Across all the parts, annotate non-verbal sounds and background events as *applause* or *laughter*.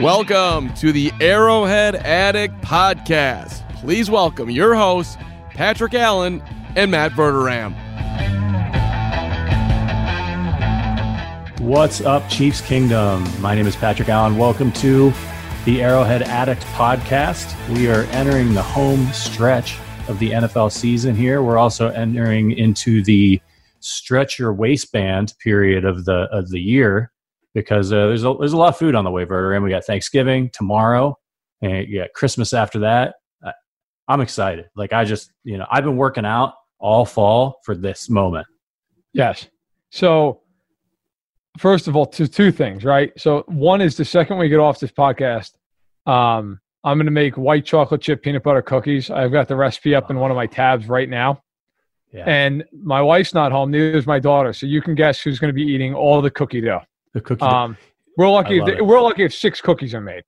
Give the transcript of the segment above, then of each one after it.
*laughs* Welcome to the Arrowhead Addict Podcast. Please welcome your hosts, Patrick Allen and Matt Verderame. What's up, Chiefs Kingdom? My name is Patrick Allen. Welcome to the Arrowhead Addict Podcast. We are entering the home stretch of the NFL season here. We're also entering into the stretch your waistband period of the of the year because uh, there's a, there's a lot of food on the way, Verder, and we got Thanksgiving tomorrow, and you got Christmas after that. I, I'm excited. Like I just you know I've been working out all fall for this moment. Yes. So, first of all, two two things, right? So, one is the second we get off this podcast, um, I'm going to make white chocolate chip peanut butter cookies. I've got the recipe up in one of my tabs right now. Yeah. And my wife's not home, neither is my daughter. So you can guess who's going to be eating all the cookie dough. The cookie. Um, we're lucky. If, we're lucky if six cookies are made.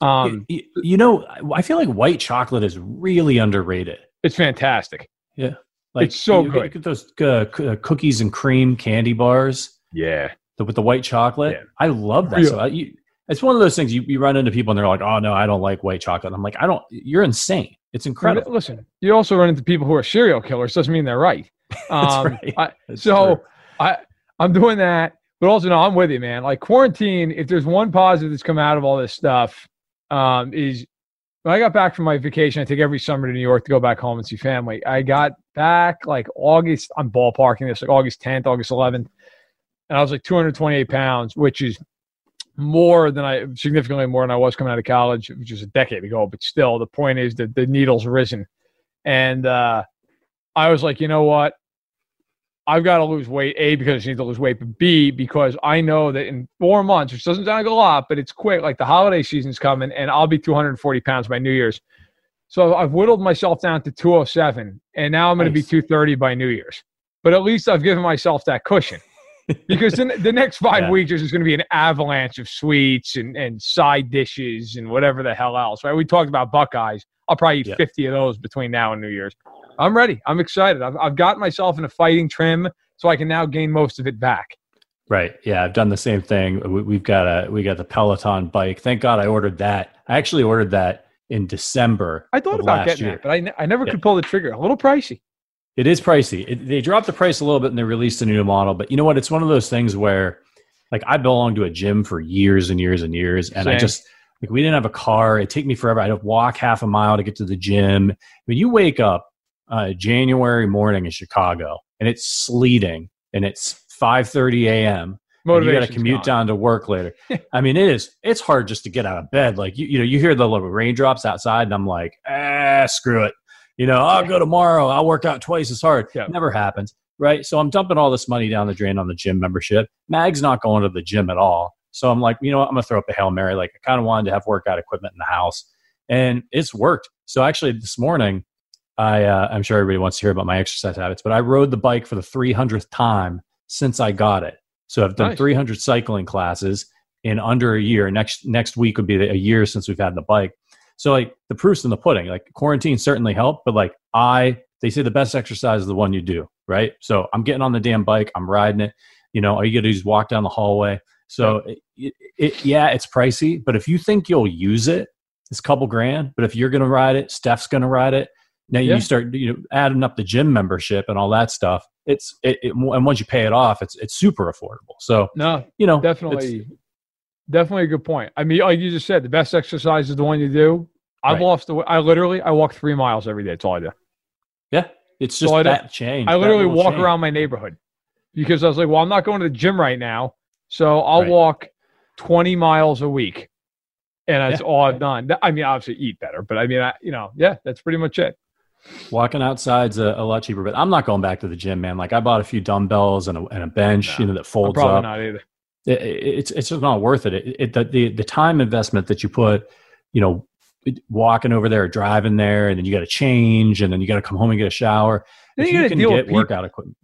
Um, you, you know, I feel like white chocolate is really underrated. it's fantastic. Yeah, like It's so you good. Get those uh, uh, cookies and cream candy bars Yeah. the, with the white chocolate. Yeah. I love that. Real. So I, you, it's one of those things you, you run into people and they're like, "Oh no, I don't like white chocolate." I'm like, "I don't." You're insane. It's incredible. Listen, you also run into people who are serial killers. Doesn't mean they're right. *laughs* That's Um, right. I, so true. I I'm doing that, but also no, I'm with you, man. Like quarantine, if there's one positive that's come out of all this stuff, um, is when I got back from my vacation, I take every summer to New York to go back home and see family. I got back like August. I'm ballparking this like August 10th, August 11th, and I was like 228 pounds, which is more than I significantly more than I was coming out of college, which is a decade ago. But still, the point is that the needle's risen, and uh, I was like, you know what? I've got to lose weight, A, because I need to lose weight, but B, because I know that in four months, which doesn't sound like a lot, but it's quick, like the holiday season's coming, and I'll be 240 pounds by New Year's. So I've whittled myself down to 207, and now I'm going to be 230 by New Year's. But at least I've given myself that cushion. *laughs* because the, the next five Yeah. weeks, is going to be an avalanche of sweets and, and side dishes and whatever the hell else, right? We talked about Buckeyes. I'll probably eat Yeah. 50 of those between now and New Year's. I'm ready. I'm excited. I've, I've got myself in a fighting trim so I can now gain most of it back. Right. Yeah, I've done the same thing. We, we've got a we got the Peloton bike. Thank God I ordered that. I actually ordered that in December. I thought about getting year. it, but I, ne- I never Yeah. could pull the trigger. A little pricey. It is pricey. It, they dropped the price a little bit and they released a new model. But you know what? It's one of those things where, like, I belonged to a gym for years and years and years, and I just like we didn't have a car. It took me forever. I'd walk half a mile to get to the gym. When you wake up uh, January morning in Chicago and it's sleeting and it's five thirty a.m. and you got to commute gone. down to work later. *laughs* I mean, it is. It's hard just to get out of bed. Like you, you know, you hear the little raindrops outside, and I'm like, ah, screw it. You know, I'll go tomorrow. I'll work out twice as hard. Yeah. Never happens, right? So I'm dumping all this money down the drain on the gym membership. Mag's not going to the gym at all. So I'm like, you know what? I'm gonna throw up a hail mary. Like I kind of wanted to have workout equipment in the house, and it's worked. So actually, this morning, I uh, I'm sure everybody wants to hear about my exercise habits, but I rode the bike for the 300th time since I got it. So I've done Nice. 300 cycling classes in under a year. Next next week would be a year since we've had the bike. So like the proof's in the pudding. Like quarantine certainly helped, but like I they say the best exercise is the one you do, right? So I'm getting on the damn bike, I'm riding it. You know, all you gotta do is walk down the hallway. So it, it, it, yeah, it's pricey, but if you think you'll use it, it's a couple grand. But if you're gonna ride it, Steph's gonna ride it. Now Yeah. you start you know adding up the gym membership and all that stuff. It's it, it and once you pay it off, it's it's super affordable. So No, you know, definitely, definitely a good point. I mean, like you just said, the best exercise is the one you do. I've Right. lost the. I literally, I walk three miles every day. That's all I do. Yeah, it's just So I that change. I literally walk change. around my neighborhood because I was like, well, I'm not going to the gym right now, so I'll Right. walk 20 miles a week, and that's Yeah. all I've done. I mean, obviously eat better, but I mean, I, you know, yeah, that's pretty much it. Walking outside's a, a lot cheaper, but I'm not going back to the gym, man. Like I bought a few dumbbells and a, and a bench, No, you know, that folds probably up. not either. It- it- it's it's just not worth it. It, the, the the time investment that you put, you know, walking over there, or driving there, and then you got to change, and then you got to come home and get a shower. Then If you you can deal with get workout equipment,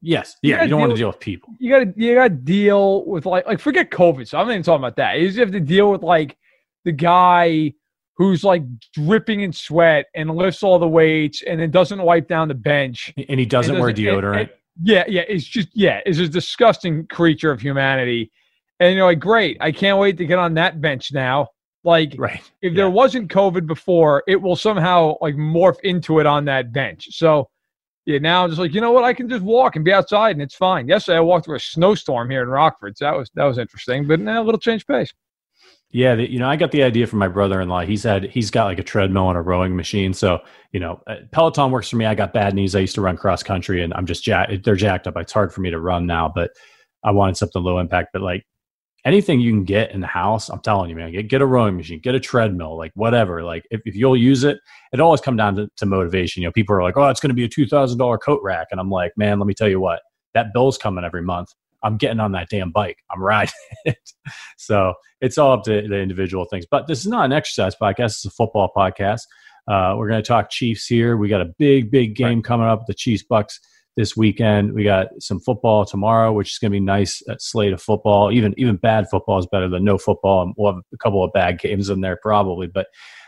yes, You yeah, gotta you don't want to deal- deal with people. you gotta you gotta deal with like like forget COVID. So I'm not even talking about that. You just have to deal with like the guy who's like dripping in sweat and lifts all the weights and then doesn't wipe down the bench. And he doesn't, wear doesn't- and- deodorant. and- yeah, yeah. It's just yeah, it's a disgusting creature of humanity. And you're like, great, I can't wait to get on that bench now. Like right. if Yeah. there wasn't COVID before, it will somehow like morph into it on that bench. So yeah, now I'm just like, you know what? I can just walk and be outside and it's fine. Yesterday I walked through a snowstorm here in Rockford. So that was that was interesting. But now a little change pace. Yeah, the, you know, I got the idea from my brother-in-law. He's had he's got like a treadmill and a rowing machine. So, you know, uh, Peloton works for me. I got bad knees. I used to run cross country, and I'm just jack- they're jacked up. It's hard for me to run now, but I wanted something low impact. But like anything you can get in the house, I'm telling you, man, get, get a rowing machine, get a treadmill, like whatever. Like if, if you'll use it, it always come down to, to motivation. You know, people are like, oh, it's going to be a two thousand dollar coat rack, and I'm like, man, let me tell you what, that bill's coming every month. I'm getting on that damn bike. I'm riding *laughs* it. So it's all up to the individual things. But this is not an exercise podcast. It's a football podcast. Uh, we're going to talk Chiefs here. We got a big, big game coming up. The Chiefs Bucs this weekend. We got some football tomorrow, which is going to be nice. At slate of football. Even even bad football is better than no football. And we'll have a couple of bad *laughs* games in there probably. But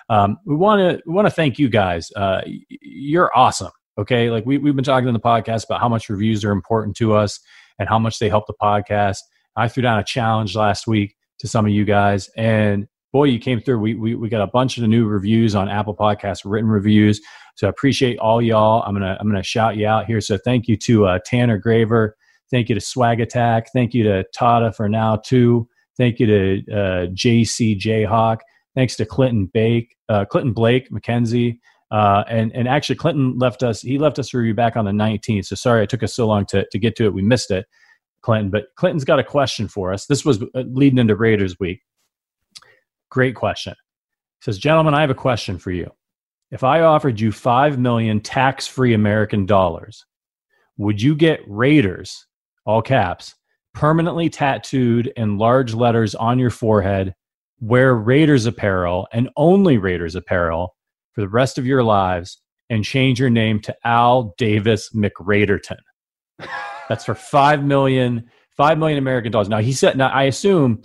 um, we want to we want to thank you guys. Uh, you're awesome. Okay, like we we've been talking in the podcast about how much reviews are important to us and how much they help the podcast. I threw down a challenge last week to some of you guys, and boy, you came through. We we, we got a bunch of new reviews on Apple Podcasts, written reviews. So I appreciate all y'all. I'm gonna I'm gonna shout you out here. So thank you to uh, Tanner Graver. Thank you to Swag Attack. Thank you to Tata for now too. Thank you to uh, JC Jayhawk. Thanks to Clinton Bake, uh, Clinton Blake, Mackenzie. Uh, and and actually Clinton left us. He left us a review back on the 19th. So sorry it took us so long to to get to it. We missed it, Clinton. But Clinton's got a question for us. This was uh, leading into Raiders week. Great question. He says, gentlemen, I have a question for you. If I offered you five million tax-free American dollars, would you get Raiders, all caps, permanently tattooed in large letters on your forehead, wear Raiders apparel and only Raiders apparel for the rest of your lives, and change your name to Al Davis McRaiderton? That's for five million, five million American dollars. Now he said. Now I assume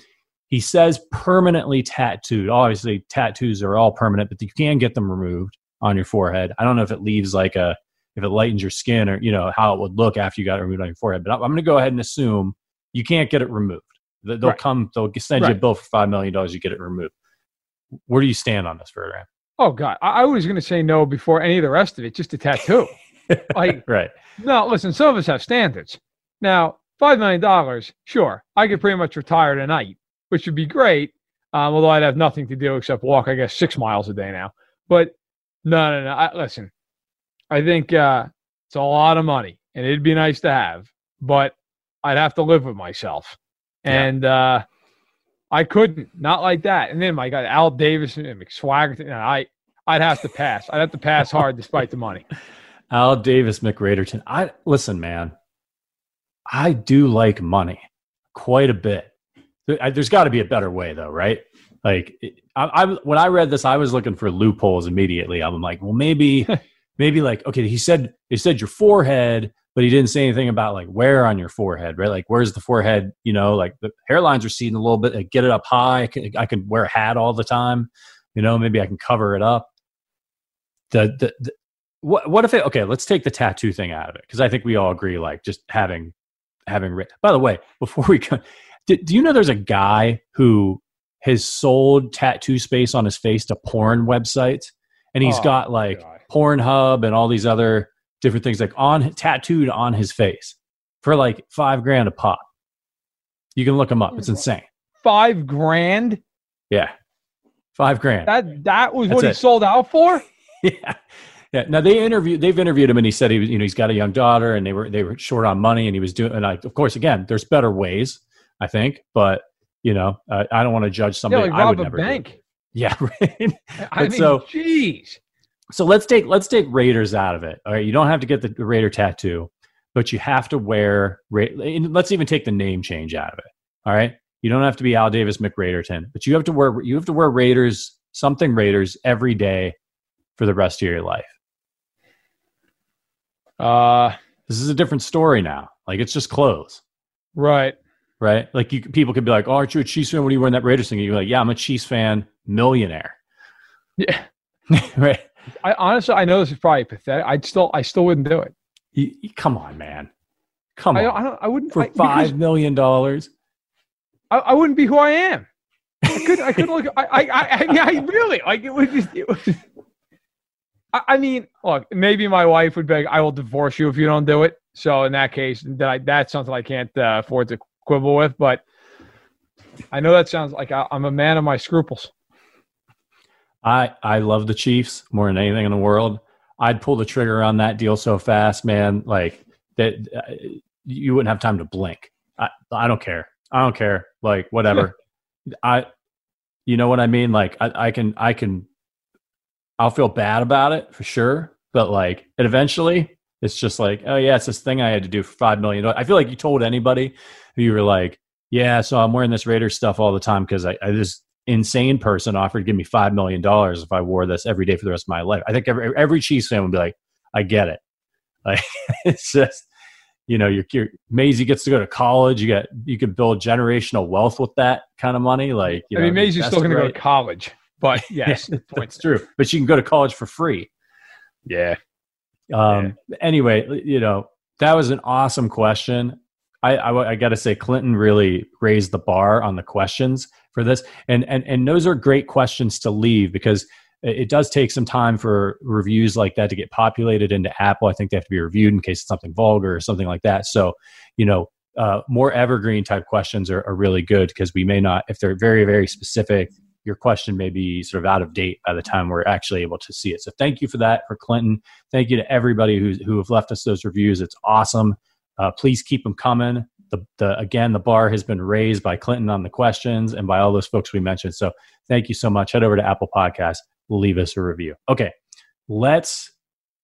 he says permanently tattooed. Obviously, tattoos are all permanent, but you can get them removed on your forehead. I don't know if it leaves like a if it lightens your skin or you know how it would look after you got it removed on your forehead. But I'm going to go ahead and assume you can't get it removed. They- They'll Right. come. They'll send you a bill for five million dollars. You get it removed. Where do you stand on this, Ferdinand? Oh God, I, I was going to say no before any of the rest of it. Just a tattoo. *laughs* like Right. no, listen. Some of us have standards. Now, five million dollars, sure, I could pretty much retire tonight, which would be great. Um, although I'd have nothing to do except walk, I guess, six miles a day now. But no, no, no. I, listen, I think uh, it's a lot of money, and it'd be nice to have, but I'd have to live with myself, Yeah. and uh, I couldn't, not like that. And then my God, uh, Al Davis and McSwagger, I, I'd have to pass. I'd have to pass hard despite the money. *laughs* Al Davis McRaiderton. I listen, man. I do like money quite a bit. There's got to be a better way, though, right? Like, I, I when I read this, I was looking for loopholes immediately. I'm like, well, maybe, *laughs* maybe like, okay, he said he said your forehead, but he didn't say anything about like where on your forehead, right? Like, where's the forehead? You know, like the hairline's receding a little bit. Like, get it up high. I can, I can wear a hat all the time. You know, maybe I can cover it up. The the, the what what if it okay let's take the tattoo thing out of it because i think we all agree like just having having by the way before we go do, do you know there's a guy who has sold tattoo space on his face to porn websites and he's Oh, got like God. pornhub and all these other different things like on tattooed on his face for like five grand a pop you can look him up it's insane Five grand. yeah five grand That that was That's what he it. sold out for. *laughs* yeah. Yeah. Now they interviewed. They've interviewed him, and he said he was, you know, he's got a young daughter, and they were they were short on money, and he was doing. And I, of course, again, there's better ways, I think, but you know, uh, I don't want to judge Yeah, somebody. like I would never do bank. Yeah. *laughs* Right. I mean, so- jeez. So let's take let's take Raiders out of it. All right, you don't have to get the Raider tattoo, but you have to wear. Let's even take the name change out of it. All right, you don't have to be Al Davis McRaiderton, but you have to wear you have to wear Raiders something Raiders every day for the rest of your life. Uh, this is a different story now. Like it's just clothes, right? Right. Like you, people could be like, "Oh, aren't you a Chiefs fan? What are you wearing that Raiders thing?" And you're like, "Yeah, I'm a Chiefs fan, millionaire." Yeah. *laughs* right. I honestly, I know this is probably pathetic. I'd still, I still wouldn't do it. You, you, come on, man. Come on. I, I, don't, I wouldn't for I, five million dollars. I, I, wouldn't be who I am. I could, I could look. I, I, I, I, really like it. Was just, it was. I, I mean, look, maybe my wife would beg, "I will divorce you if you don't do it." So in that case, that I, that's something I can't uh, afford to quibble with. But I know that sounds like I, I'm a man of my scruples. I I love the Chiefs more than anything in the world. I'd pull the trigger on that deal so fast, man. Like that, uh, you wouldn't have time to blink. I I don't care. I don't care. Like whatever. *laughs* I, you know what I mean. Like I, I can I can. I'll feel bad about it for sure, but like it eventually, it's just like, oh yeah, it's this thing I had to do for five million. I feel like you told anybody who you were like, yeah, so I'm wearing this Raiders stuff all the time because I, I just insane person offered to give me five million dollars if I wore this every day for the rest of my life. I think every every Chiefs fan would be like, I get it. *laughs* Like it's just you know, your, your Maisie gets to go to college. You get you can build generational wealth with that kind of money. Like you I know, mean, Maisie's still going to go to college, but *laughs* yes, yeah, that's true. But she can go to college for free. Yeah. Um. Yeah. Anyway, you know that was an awesome question. I, I, I got to say, Clinton really raised the bar on the questions for this, and and and those are great questions to leave because it does take some time for reviews like that to get populated into Apple. I think they have to be reviewed in case it's something vulgar or something like that. So, you know, uh, more evergreen type questions are, are really good because we may not, if they're very, very specific, your question may be sort of out of date by the time we're actually able to see it. So, thank you for that for Clinton. Thank you to everybody who, who have left us those reviews. It's awesome. Uh, please keep them coming. The, the again, the bar has been raised by Clinton on the questions and by all those folks we mentioned. So, thank you so much. Head over to Apple Podcast leave us a review. Okay, let's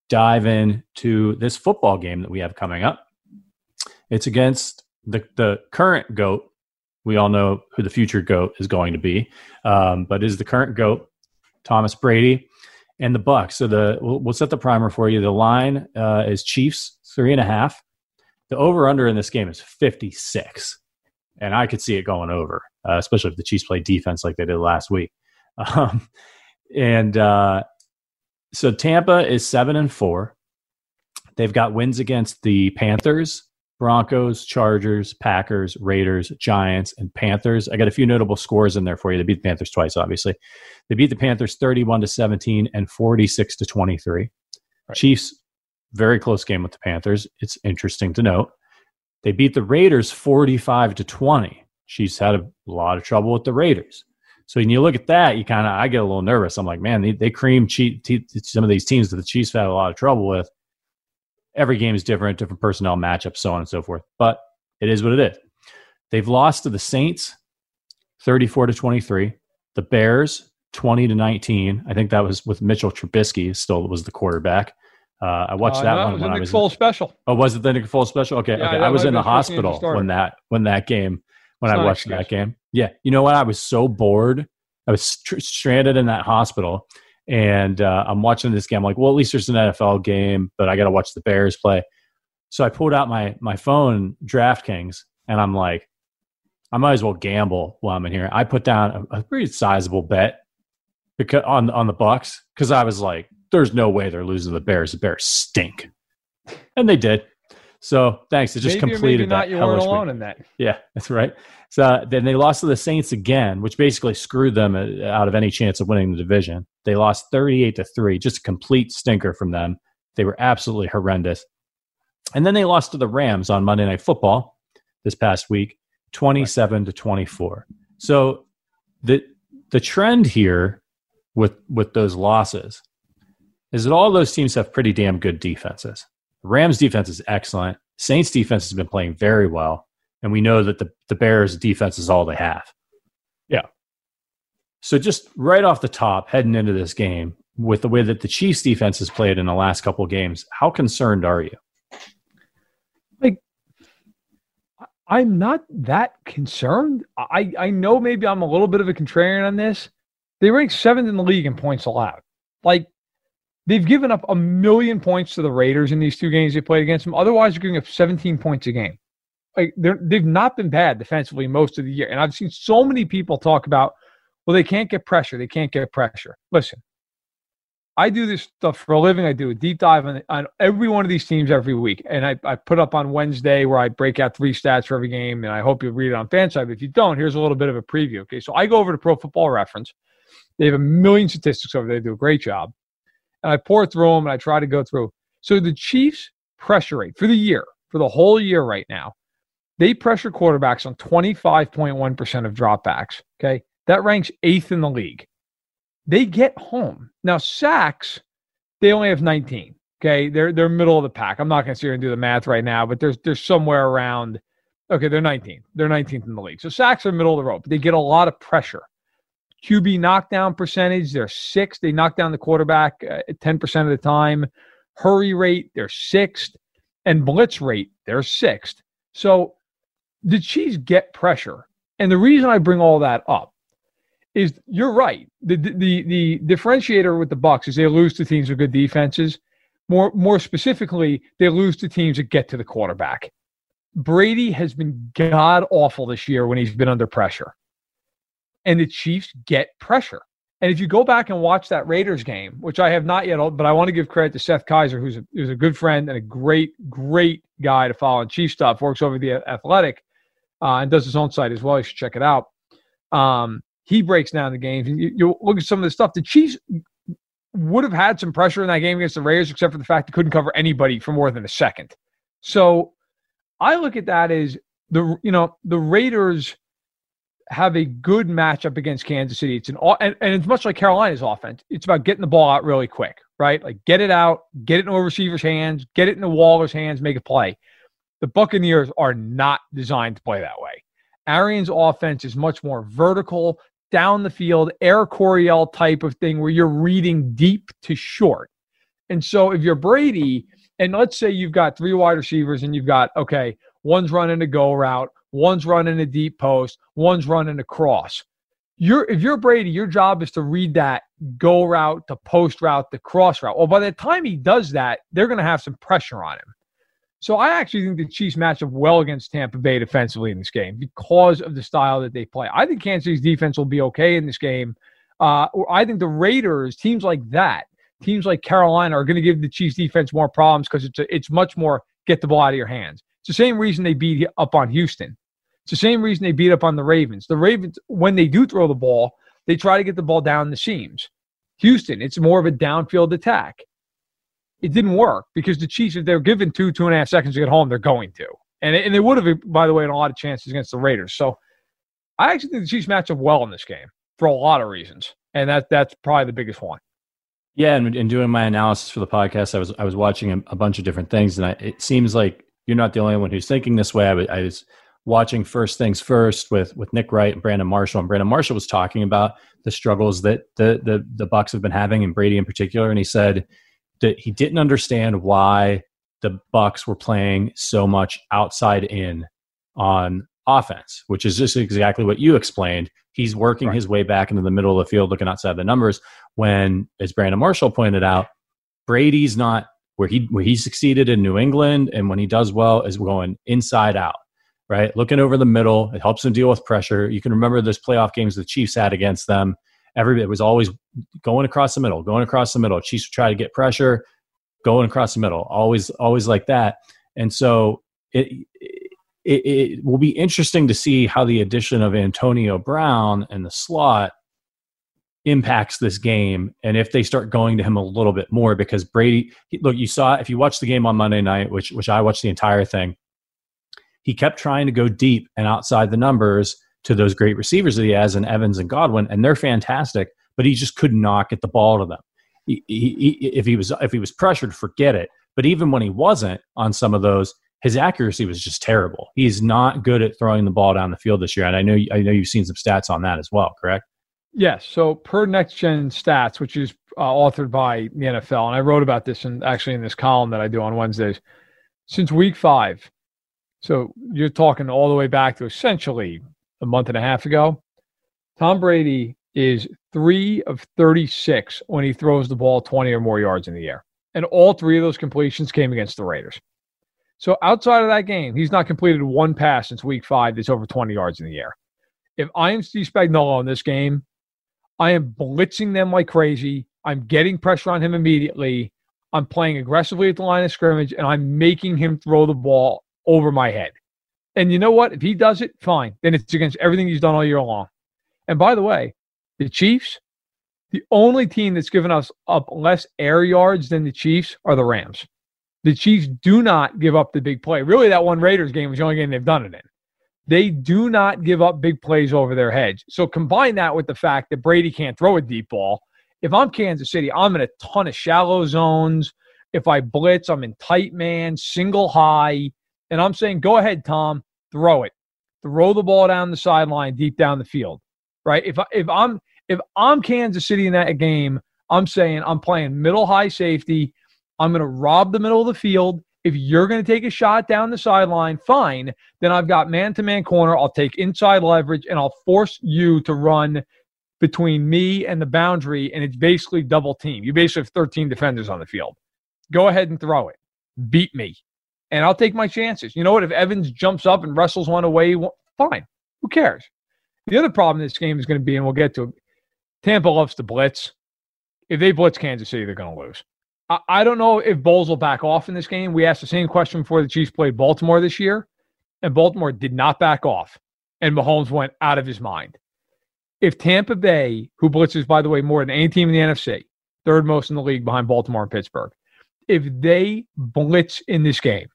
dive into this football game that we have coming up. It's against the, the current GOAT. We all know who the future GOAT is going to be, um, but is the current GOAT, Thomas Brady, and the Bucs. So the we'll, we'll set the primer for you. The line uh, is Chiefs three and a half. The over under in this game is 56, and I could see it going over, uh, especially if the Chiefs play defense like they did last week. *laughs* Um, and uh, so Tampa is seven and four. They've got wins against the Panthers, Broncos, Chargers, Packers, Raiders, Giants, and Panthers. I got a few notable scores in there for you. They beat the Panthers twice, obviously. They beat the Panthers 31 to 17 and 46 to 23. Right. Chiefs, very close game with the Panthers. It's interesting to note. They beat the Raiders 45 to 20. Chiefs had a lot of trouble with the Raiders. So when you look at that, you kind of I get a little nervous. I'm like, man, they, they cream cheat some of these teams that the Chiefs had a lot of trouble with. Every game is different, different personnel matchups, so on and so forth. But it is what it is. They've lost to the Saints, 34 to 23. The Bears, 20 to 19. I think that was with Mitchell Trubisky still was the quarterback. Uh, I watched uh, that no, one when I was Foles special. Oh, was it the Nick Foles special? Okay, yeah, okay. I was in the hospital when that when that game when it's I watched that game. Yeah, you know what? I was so bored. I was tr- stranded in that hospital, and uh, I'm watching this game. I'm like, well, at least there's an NFL game, but I got to watch the Bears play. So I pulled out my my phone, DraftKings, and I'm like, I might as well gamble while I'm in here. I put down a, a pretty sizable bet because on on the Bucs because I was like, there's no way they're losing the Bears. The Bears stink, and they did. So thanks. It just maybe completed maybe not, that. You weren't alone week. in that. Yeah, that's right. So then they lost to the Saints again, which basically screwed them uh, out of any chance of winning the division. They lost 38 to 3, just a complete stinker from them. They were absolutely horrendous. And then they lost to the Rams on Monday Night Football this past week, 27 right. to 24. So the the trend here with with those losses is that all those teams have pretty damn good defenses. Rams defense is excellent. Saints defense has been playing very well. And we know that the, the Bears defense is all they have. Yeah. So just right off the top, heading into this game, with the way that the Chiefs defense has played in the last couple games, how concerned are you? Like, I'm not that concerned. I, I know maybe I'm a little bit of a contrarian on this. They rank seventh in the league in points allowed. Like, they've given up a million points to the Raiders in these two games they played against them. Otherwise, they're giving up 17 points a game. Like, they're, they've not been bad defensively most of the year. And I've seen so many people talk about, well, they can't get pressure. They can't get pressure. Listen, I do this stuff for a living. I do a deep dive on, on every one of these teams every week. And I, I put up on Wednesday where I break out three stats for every game. And I hope you read it on Fanside. If you don't, here's a little bit of a preview. Okay. So I go over to Pro Football Reference. They have a million statistics over there. They do a great job. And I pour through them and I try to go through. So the Chiefs' pressure rate for the year, for the whole year right now, they pressure quarterbacks on 25.1% of dropbacks. Okay. That ranks eighth in the league they get home. Now, sacks, they only have 19. Okay. They're they're middle of the pack. I'm not gonna sit here and do the math right now, but there's there's somewhere around okay, they're 19. They're 19th in the league. So sacks are middle of the road, but they get a lot of pressure. QB knockdown percentage, they're sixth. They knock down the quarterback uh, 10% of the time. Hurry rate, they're sixth. And blitz rate, they're sixth. So the Chiefs get pressure. And the reason I bring all that up is you're right. The, the the differentiator with the Bucs is they lose to teams with good defenses. More more specifically, they lose to teams that get to the quarterback. Brady has been god awful this year when he's been under pressure. And the Chiefs get pressure. And if you go back and watch that Raiders game, which I have not yet, but I want to give credit to Seth Keysor, who's a, who's a good friend and a great, great guy to follow on Chief stuff, works over the Athletic uh, and does his own site as well. You should check it out. Um, he breaks down the games. You, you look at some of the stuff. The Chiefs would have had some pressure in that game against the Raiders, except for the fact they couldn't cover anybody for more than a second. So I look at that as the you know the Raiders have a good matchup against Kansas City. It's an and, and it's much like Carolina's offense. It's about getting the ball out really quick, right? Like get it out, get it in a receiver's hands, get it in the Waller's hands, make a play. The Buccaneers are not designed to play that way. Arians' offense is much more vertical, down the field, Air Coryell type of thing where you're reading deep to short. And so if you're Brady, and let's say you've got three wide receivers and you've got, okay, one's running a go route, one's running a deep post, one's running a cross. You're if you're Brady, your job is to read that go route, the post route, the cross route. Well, by the time he does that, they're going to have some pressure on him. So I actually think the Chiefs match up well against Tampa Bay defensively in this game because of the style that they play. I think Kansas City's defense will be okay in this game. Uh, I think the Raiders, teams like that, teams like Carolina, are going to give the Chiefs defense more problems because it's it's much more get the ball out of your hands. It's the same reason they beat up on Houston. It's the same reason they beat up on the Ravens. The Ravens, when they do throw the ball, they try to get the ball down the seams. Houston, it's more of a downfield attack it didn't work because the Chiefs, if they're given two, two and a half seconds to get home, they're going to. And, and they would have, by the way, in a lot of chances against the Raiders. So I actually think the Chiefs match up well in this game for a lot of reasons. And that that's probably the biggest one. Yeah, and in doing my analysis for the podcast, I was I was watching a, bunch of different things, and I, it seems like you're not the only one who's thinking this way. I I was watching First Things First with with Nick Wright and Brandon Marshall, and Brandon Marshall was talking about the struggles that the the the Bucs have been having, and Brady in particular, and he said that he didn't understand why the Bucs were playing so much outside in on offense, which is just exactly what you explained. He's working right. his way back into the middle of the field, looking outside the numbers. When, as Brandon Marshall pointed out, Brady's not where he where he succeeded in New England, and when he does well, is going inside out, right? Looking over the middle, it helps him deal with pressure. You can remember those playoff games the Chiefs had against them every bit was always going across the middle, going across the middle. Chiefs try to get pressure, going across the middle, always, always like that. And so it, it, it will be interesting to see how the addition of Antonio Brown and the slot impacts this game and if they start going to him a little bit more because Brady look you saw if you watched the game on Monday night which which I watched the entire thing he kept trying to go deep and outside the numbers to those great receivers that he has in Evans and Godwin, and they're fantastic. But he just could not get the ball to them. He, he, he, if he was if he was pressured, forget it. But even when he wasn't on some of those, his accuracy was just terrible. He's not good at throwing the ball down the field this year, and I know I know you've seen some stats on that as well. Correct? Yes. So per Next Gen Stats, which is uh, authored by the NFL, and I wrote about this in actually in this column that I do on Wednesdays. Since week five, so you're talking all the way back to essentially a month and a half ago. Tom Brady is three of 36 when he throws the ball 20 or more yards in the air. And all three of those completions came against the Raiders. So outside of that game, he's not completed one pass since week five that's over 20 yards in the air. If I am Steve Spagnuolo in this game, I am blitzing them like crazy. I'm getting pressure on him immediately. I'm playing aggressively at the line of scrimmage, and I'm making him throw the ball over my head. And you know what? If he does it, fine. Then it's against everything he's done all year long. And by the way, the Chiefs, the only team that's given us up less air yards than the Chiefs are the Rams. The Chiefs do not give up the big play. Really, that one Raiders game was the only game they've done it in. They do not give up big plays over their heads. So combine that with the fact that Brady can't throw a deep ball. If I'm Kansas City, I'm in a ton of shallow zones. If I blitz, I'm in tight man, single high. And I'm saying, go ahead, Tom, throw it. Throw the ball down the sideline, deep down the field. Right? If if I'm if I'm Kansas City in that game, I'm saying I'm playing middle high safety. I'm going to rob the middle of the field. If you're going to take a shot down the sideline, fine. Then I've got man to man corner. I'll take inside leverage and I'll force you to run between me and the boundary. And it's basically double team. You basically have 13 defenders on the field. Go ahead and throw it. Beat me and I'll take my chances. You know what? If Evans jumps up and wrestles one away, fine. Who cares? The other problem this game is going to be, and we'll get to it, Tampa loves to blitz. If they blitz Kansas City, they're going to lose. I, I don't know if Bowles will back off in this game. We asked the same question before the Chiefs played Baltimore this year, and Baltimore did not back off, and Mahomes went out of his mind. If Tampa Bay, who blitzes, by the way, more than any team in the NFC, third most in the league behind Baltimore and Pittsburgh, if they blitz in this game,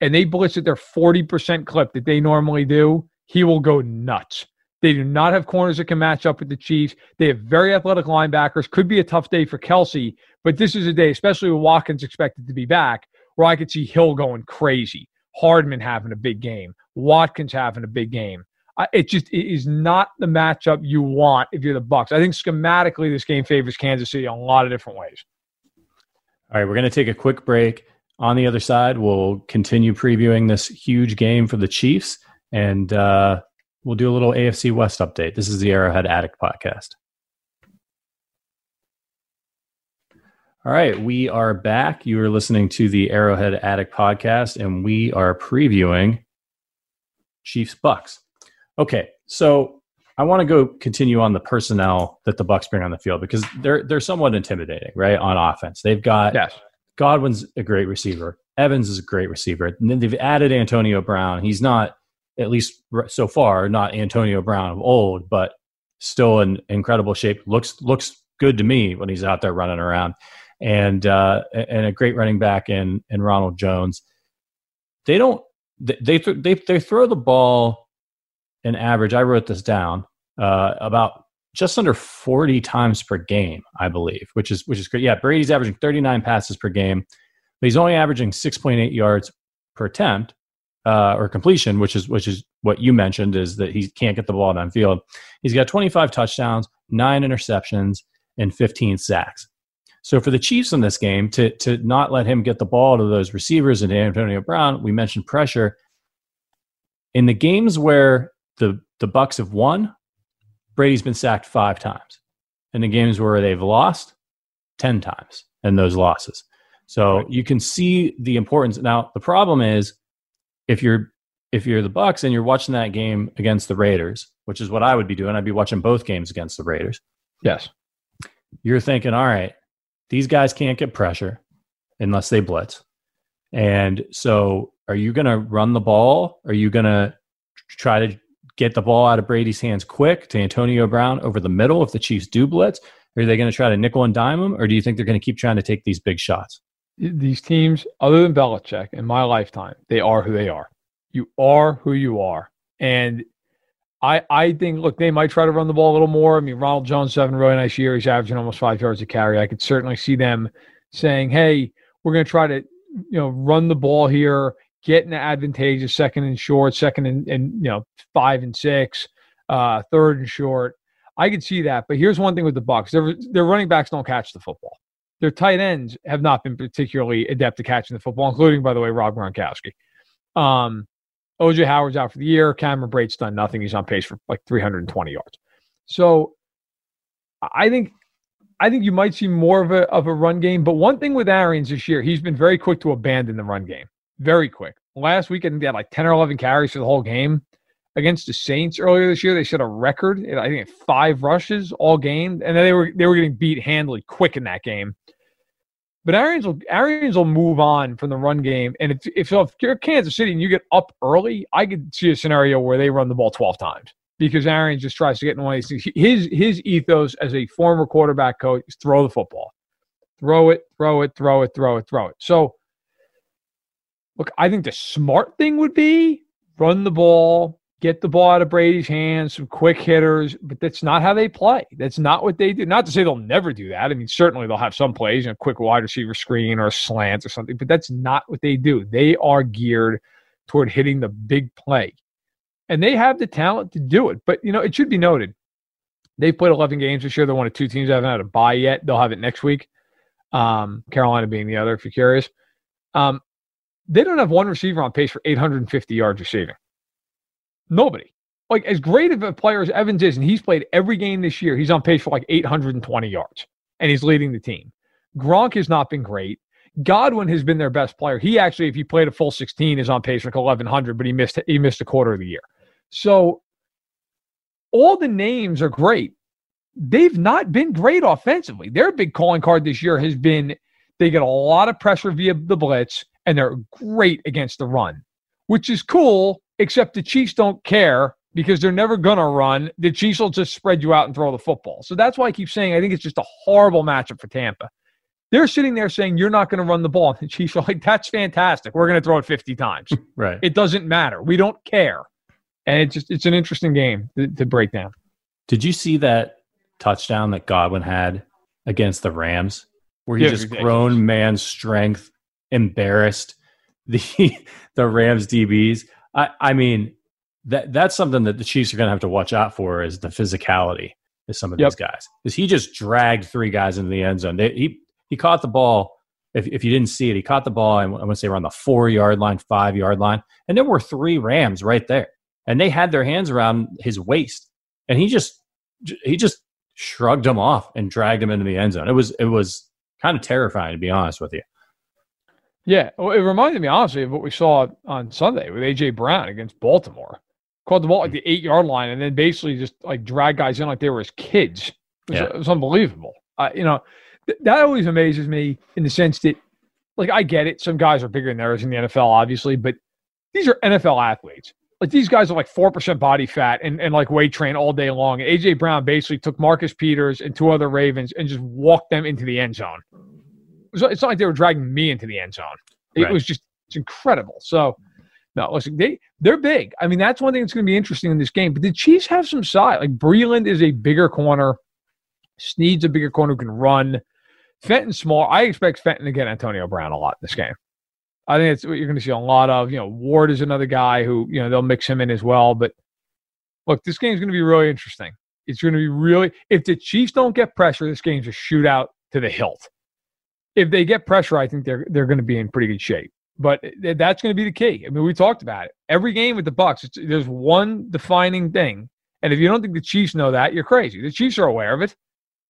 and they blitz at their 40% clip that they normally do, he will go nuts. They do not have corners that can match up with the Chiefs. They have very athletic linebackers. Could be a tough day for Kelce, but this is a day, especially with Watkins expected to be back, where I could see Hill going crazy, Hardman having a big game, Watkins having a big game. It just it is not the matchup you want if you're the Bucs. I think schematically this game favors Kansas City in a lot of different ways. All right, we're going to take a quick break. On the other side, we'll continue previewing this huge game for the Chiefs, and uh, we'll do a little AFC West update. This is the Arrowhead Addict podcast. All right, we are back. You are listening to the Arrowhead Addict podcast, and we are previewing Chiefs Bucs. Okay, so I want to go continue on the personnel that the Bucs bring on the field because they're they're somewhat intimidating, right? On offense, they've got yes. Godwin's a great receiver. Evans is a great receiver. And then they've added Antonio Brown. He's not, at least so far, not Antonio Brown of old, but still in incredible shape. Looks looks good to me when he's out there running around, and uh, and a great running back in in Ronald Jones. They don't they they they, throw the ball an average. I wrote this down uh, about just under 40 times per game, I believe, which is which is great. Yeah, Brady's averaging 39 passes per game, but he's only averaging 6.8 yards per attempt uh, or completion, which is which is what you mentioned is that he can't get the ball downfield. He's got 25 touchdowns, nine interceptions, and 15 sacks. So for the Chiefs in this game, to to not let him get the ball to those receivers and Antonio Brown, we mentioned pressure. In the games where the the Bucs have won, Brady's been sacked five times. In the games where they've lost, 10 times in those losses. So you can see the importance. Now, the problem is if you're if you're the Bucs and you're watching that game against the Raiders, which is what I would be doing, I'd be watching both games against the Raiders. Yes. You're thinking, all right, these guys can't get pressure unless they blitz. And so are you going to run the ball? Are you going to try to get the ball out of Brady's hands quick to Antonio Brown over the middle if the Chiefs do blitz? Are they going to try to nickel and dime him? Or do you think they're going to keep trying to take these big shots? These teams, other than Belichick, in my lifetime, they are who they are. You are who you are. And I, I think, look, they might try to run the ball a little more. I mean, Ronald Jones, seven really nice year. He's averaging almost five yards a carry. I could certainly see them saying, hey, we're going to try to, you know, run the ball here getting advantageous second and short, second and, and you know five and six, uh, third and short. I could see that. But here's one thing with the Bucs: their their running backs don't catch the football. Their tight ends have not been particularly adept at catching the football, including, by the way, Rob Gronkowski. Um, OJ Howard's out for the year. Cameron Brate's done nothing. He's on pace for like 320 yards. So I think I think you might see more of a of a run game. But one thing with Arians this year, he's been very quick to abandon the run game. Very quick. Last week, I they had like 10 or 11 carries for the whole game. Against the Saints earlier this year, they set a record. I think five rushes all game, and they were they were getting beat handily quick in that game. But Arians will Arians will move on from the run game, and if if, if you're Kansas City and you get up early, I could see a scenario where they run the ball 12 times because Arians just tries to get in one of these things. His his ethos as a former quarterback coach is throw the football, throw it, throw it, throw it, throw it, throw it. So, look, I think the smart thing would be run the ball, get the ball out of Brady's hands, some quick hitters, but that's not how they play. That's not what they do. Not to say they'll never do that. I mean, certainly they'll have some plays, you know, quick wide receiver screen or a slant or something, but that's not what they do. They are geared toward hitting the big play and they have the talent to do it. But you know, it should be noted they've played 11 games this year. They're one of two teams that haven't had a bye yet. They'll have it next week. Um, Carolina being the other, if you're curious. Um, they don't have one receiver on pace for 850 yards receiving. Nobody. Like as great of a player as Evans is, and he's played every game this year, he's on pace for like 820 yards, and he's leading the team. Gronk has not been great. Godwin has been their best player. He actually, if he played a full 16, is on pace for 1100, but he missed he missed a quarter of the year. So all the names are great. They've not been great offensively. Their big calling card this year has been they get a lot of pressure via the blitz, and they're great against the run, which is cool, except the Chiefs don't care because they're never going to run. The Chiefs will just spread you out and throw the football. So that's why I keep saying I think it's just a horrible matchup for Tampa. They're sitting there saying, You're not going to run the ball. And *laughs* the Chiefs are like, That's fantastic. We're going to throw it 50 times. *laughs* right. It doesn't matter. We don't care and it's just it's an interesting game to, to break down. Did you see that touchdown that Godwin had against the Rams, where he yeah, just grown man strength embarrassed the *laughs* the Rams DBs? I I mean that that's something that the Chiefs are going to have to watch out for is the physicality of some of yep. these guys because he just dragged three guys into the end zone. They, he he caught the ball. If, if you didn't see it, he caught the ball. I want to say around the four yard line, five yard line, and there were three Rams right there and they had their hands around his waist, and he just he just shrugged him off and dragged him into the end zone. It was it was kind of terrifying to be honest with you. Yeah, well, it reminded me honestly of what we saw on Sunday with AJ Brown against Baltimore. Caught the ball at the eight yard line and then basically just like drag guys in like they were his kids. It was, yeah. it was unbelievable. Uh, you know, th- that always amazes me in the sense that, like, I get it. Some guys are bigger than theirs in the NFL, obviously, but these are NFL athletes like these guys are like four percent body fat and, and like weight train all day long. And AJ Brown basically took Marcus Peters and two other Ravens and just walked them into the end zone. It's not like they were dragging me into the end zone. It right. was just it's incredible. So no, listen, they they're big. I mean, that's one thing that's going to be interesting in this game. But the Chiefs have some size. Like Breeland is a bigger corner. Sneed's a bigger corner who can run. Fenton small. I expect Fenton to get Antonio Brown a lot in this game. I think it's what you're going to see a lot of. You know, Ward is another guy who you know they'll mix him in as well. But look, this game's going to be really interesting. It's going to be really if the Chiefs don't get pressure, this game's a shootout to the hilt. If they get pressure, I think they're they're going to be in pretty good shape. But that's going to be the key. I mean, we talked about it. Every game with the Bucs, there's one defining thing, and if you don't think the Chiefs know that, you're crazy. The Chiefs are aware of it.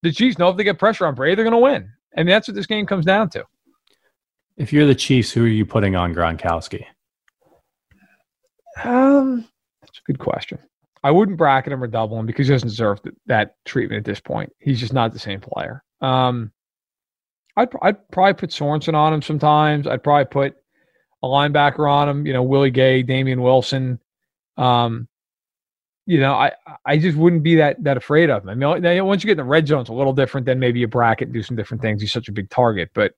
The Chiefs know if they get pressure on Brady, they're going to win, and that's what this game comes down to. If you're the Chiefs, who are you putting on Gronkowski? Um, that's a good question. I wouldn't bracket him or double him because he doesn't deserve that treatment at this point. He's just not the same player. Um, I'd, I'd probably put Sorensen on him sometimes. I'd probably put a linebacker on him. You know, Willie Gay, Damien Wilson. Um, you know, I I just wouldn't be that that afraid of him. I mean, once you get in the red zone, it's a little different. Then maybe you bracket, and do some different things. He's such a big target, but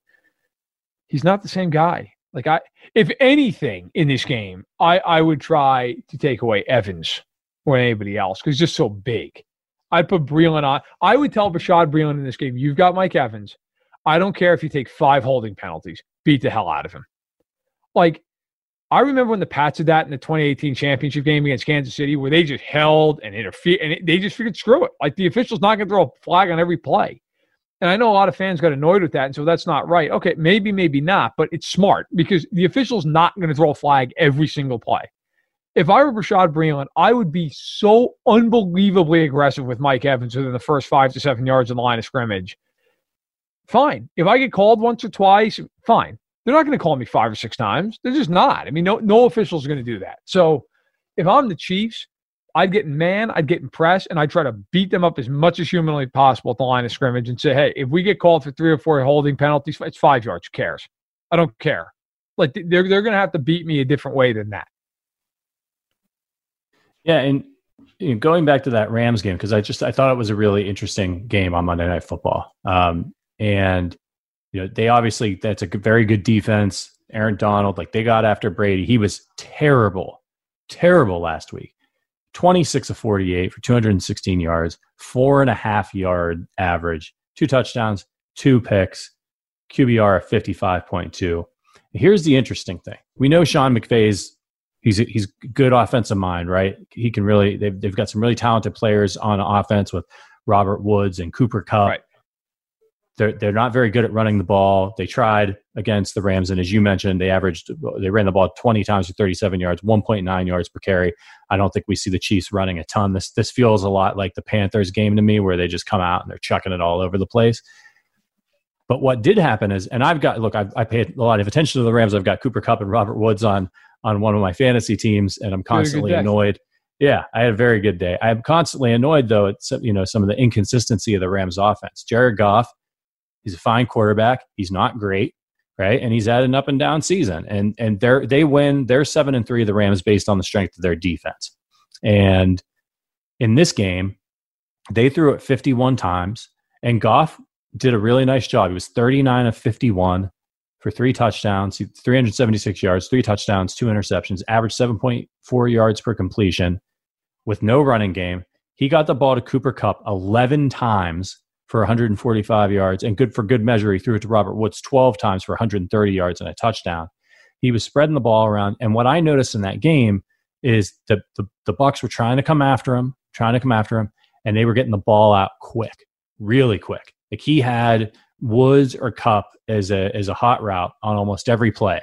he's not the same guy. Like I, if anything in this game, I I would try to take away Evans or anybody else because he's just so big. I'd put Breeland on. I would tell Bashaud Breeland in this game, you've got Mike Evans. I don't care if you take five holding penalties. Beat the hell out of him. Like I remember when the Pats did that in the 2018 championship game against Kansas City, where they just held and interfered, and it, they just figured, screw it. Like the official's not going to throw a flag on every play. And I know a lot of fans got annoyed with that, and so that's not right. Okay, maybe, maybe not, but it's smart because the official's not going to throw a flag every single play. If I were Rashad Breeland, I would be so unbelievably aggressive with Mike Evans within the first five to seven yards of the line of scrimmage. Fine. If I get called once or twice, fine. They're not going to call me five or six times. They're just not. I mean, no, no official is going to do that. So if I'm the Chiefs, I'd get in man, I'd get in press, and I'd try to beat them up as much as humanly possible at the line of scrimmage and say, hey, if we get called for three or four holding penalties, it's five yards. Who cares? I don't care. Like they're they're going to have to beat me a different way than that. Yeah, and you know, going back to that Rams game because I just I thought it was a really interesting game on Monday Night Football. Um, and you know, they obviously that's a very good defense. Aaron Donald, like they got after Brady. He was terrible, terrible last week. 26 of 48 for 216 yards, four and a half yard average, two touchdowns, two picks, QBR of 55.2. Here's the interesting thing. We know Sean McVay's he's he's good offensive mind, right? He can really they've they've got some really talented players on offense with Robert Woods and Cooper Kupp. Right. They're they're not very good at running the ball. They tried against the Rams, and as you mentioned, they averaged they ran the ball 20 times for 37 yards, 1.9 yards per carry. I don't think we see the Chiefs running a ton. This this feels a lot like the Panthers game to me, where they just come out and they're chucking it all over the place. But what did happen is, and I've got look, I've, I paid a lot of attention to the Rams. I've got Cooper Kupp and Robert Woods on on one of my fantasy teams, and I'm constantly annoyed. Yeah, I had a very good day. I'm constantly annoyed though at some, you know some of the inconsistency of the Rams offense. Jared Goff He's a fine quarterback. He's not great, right? And he's had an up and down season. And and they they win. They're seven and three. of The Rams based on the strength of their defense. And in this game, they threw it 51 times, and Goff did a really nice job. He was 39 of 51 for three touchdowns, 376 yards, three touchdowns, two interceptions, averaged 7.4 yards per completion with no running game. He got the ball to Cooper Kupp 11 times for 145 yards, and good for good measure, he threw it to Robert Woods 12 times for 130 yards and a touchdown. He was spreading the ball around, and what I noticed in that game is the the, the Bucs were trying to come after him, trying to come after him, and they were getting the ball out quick, really quick. Like he had Woods or Kupp as a as a hot route on almost every play.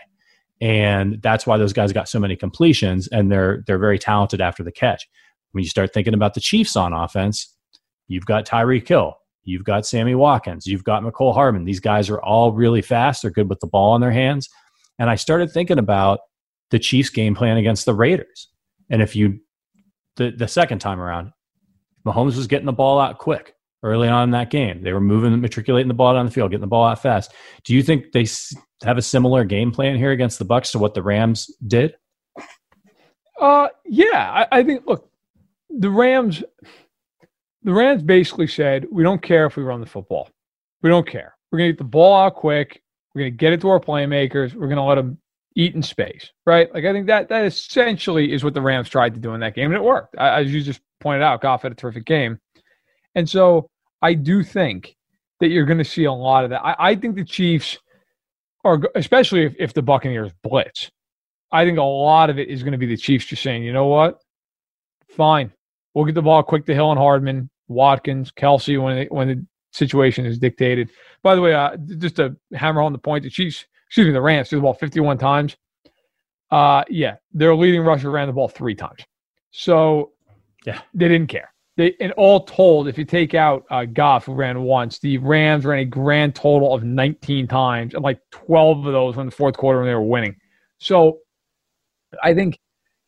And that's why those guys got so many completions and they're they're very talented after the catch. When you start thinking about the Chiefs on offense, you've got Tyreek Hill, You've got Sammy Watkins. You've got Mecole Hardman. These guys are all really fast. They're good with the ball in their hands. And I started thinking about the Chiefs' game plan against the Raiders. And if you, the, the second time around, Mahomes was getting the ball out quick early on in that game. They were moving, matriculating the ball down the field, getting the ball out fast. Do you think they have a similar game plan here against the Bucs to what the Rams did? Uh, yeah, I, I think. Look, the Rams the Rams basically said, we don't care if we run the football. We don't care. We're going to get the ball out quick. We're going to get it to our playmakers. We're going to let them eat in space, right? Like I think that that essentially is what the Rams tried to do in that game, and it worked. As you just pointed out, Goff had a terrific game, and so I do think that you're going to see a lot of that. I, I think the Chiefs are, especially if, if the Buccaneers blitz. I think a lot of it is going to be the Chiefs just saying, you know what, fine, we'll get the ball quick to Hill and Hardman. Watkins, Kelce when it, when the situation is dictated. By the way, uh, just to hammer on the point, the Chiefs, excuse me, the Rams threw the ball 51 times. Uh, yeah, their leading rusher ran the ball three times. So yeah, they didn't care. They and all told, if you take out uh, Goff, who ran once, the Rams ran a grand total of 19 times, and like 12 of those in the fourth quarter when they were winning. So I think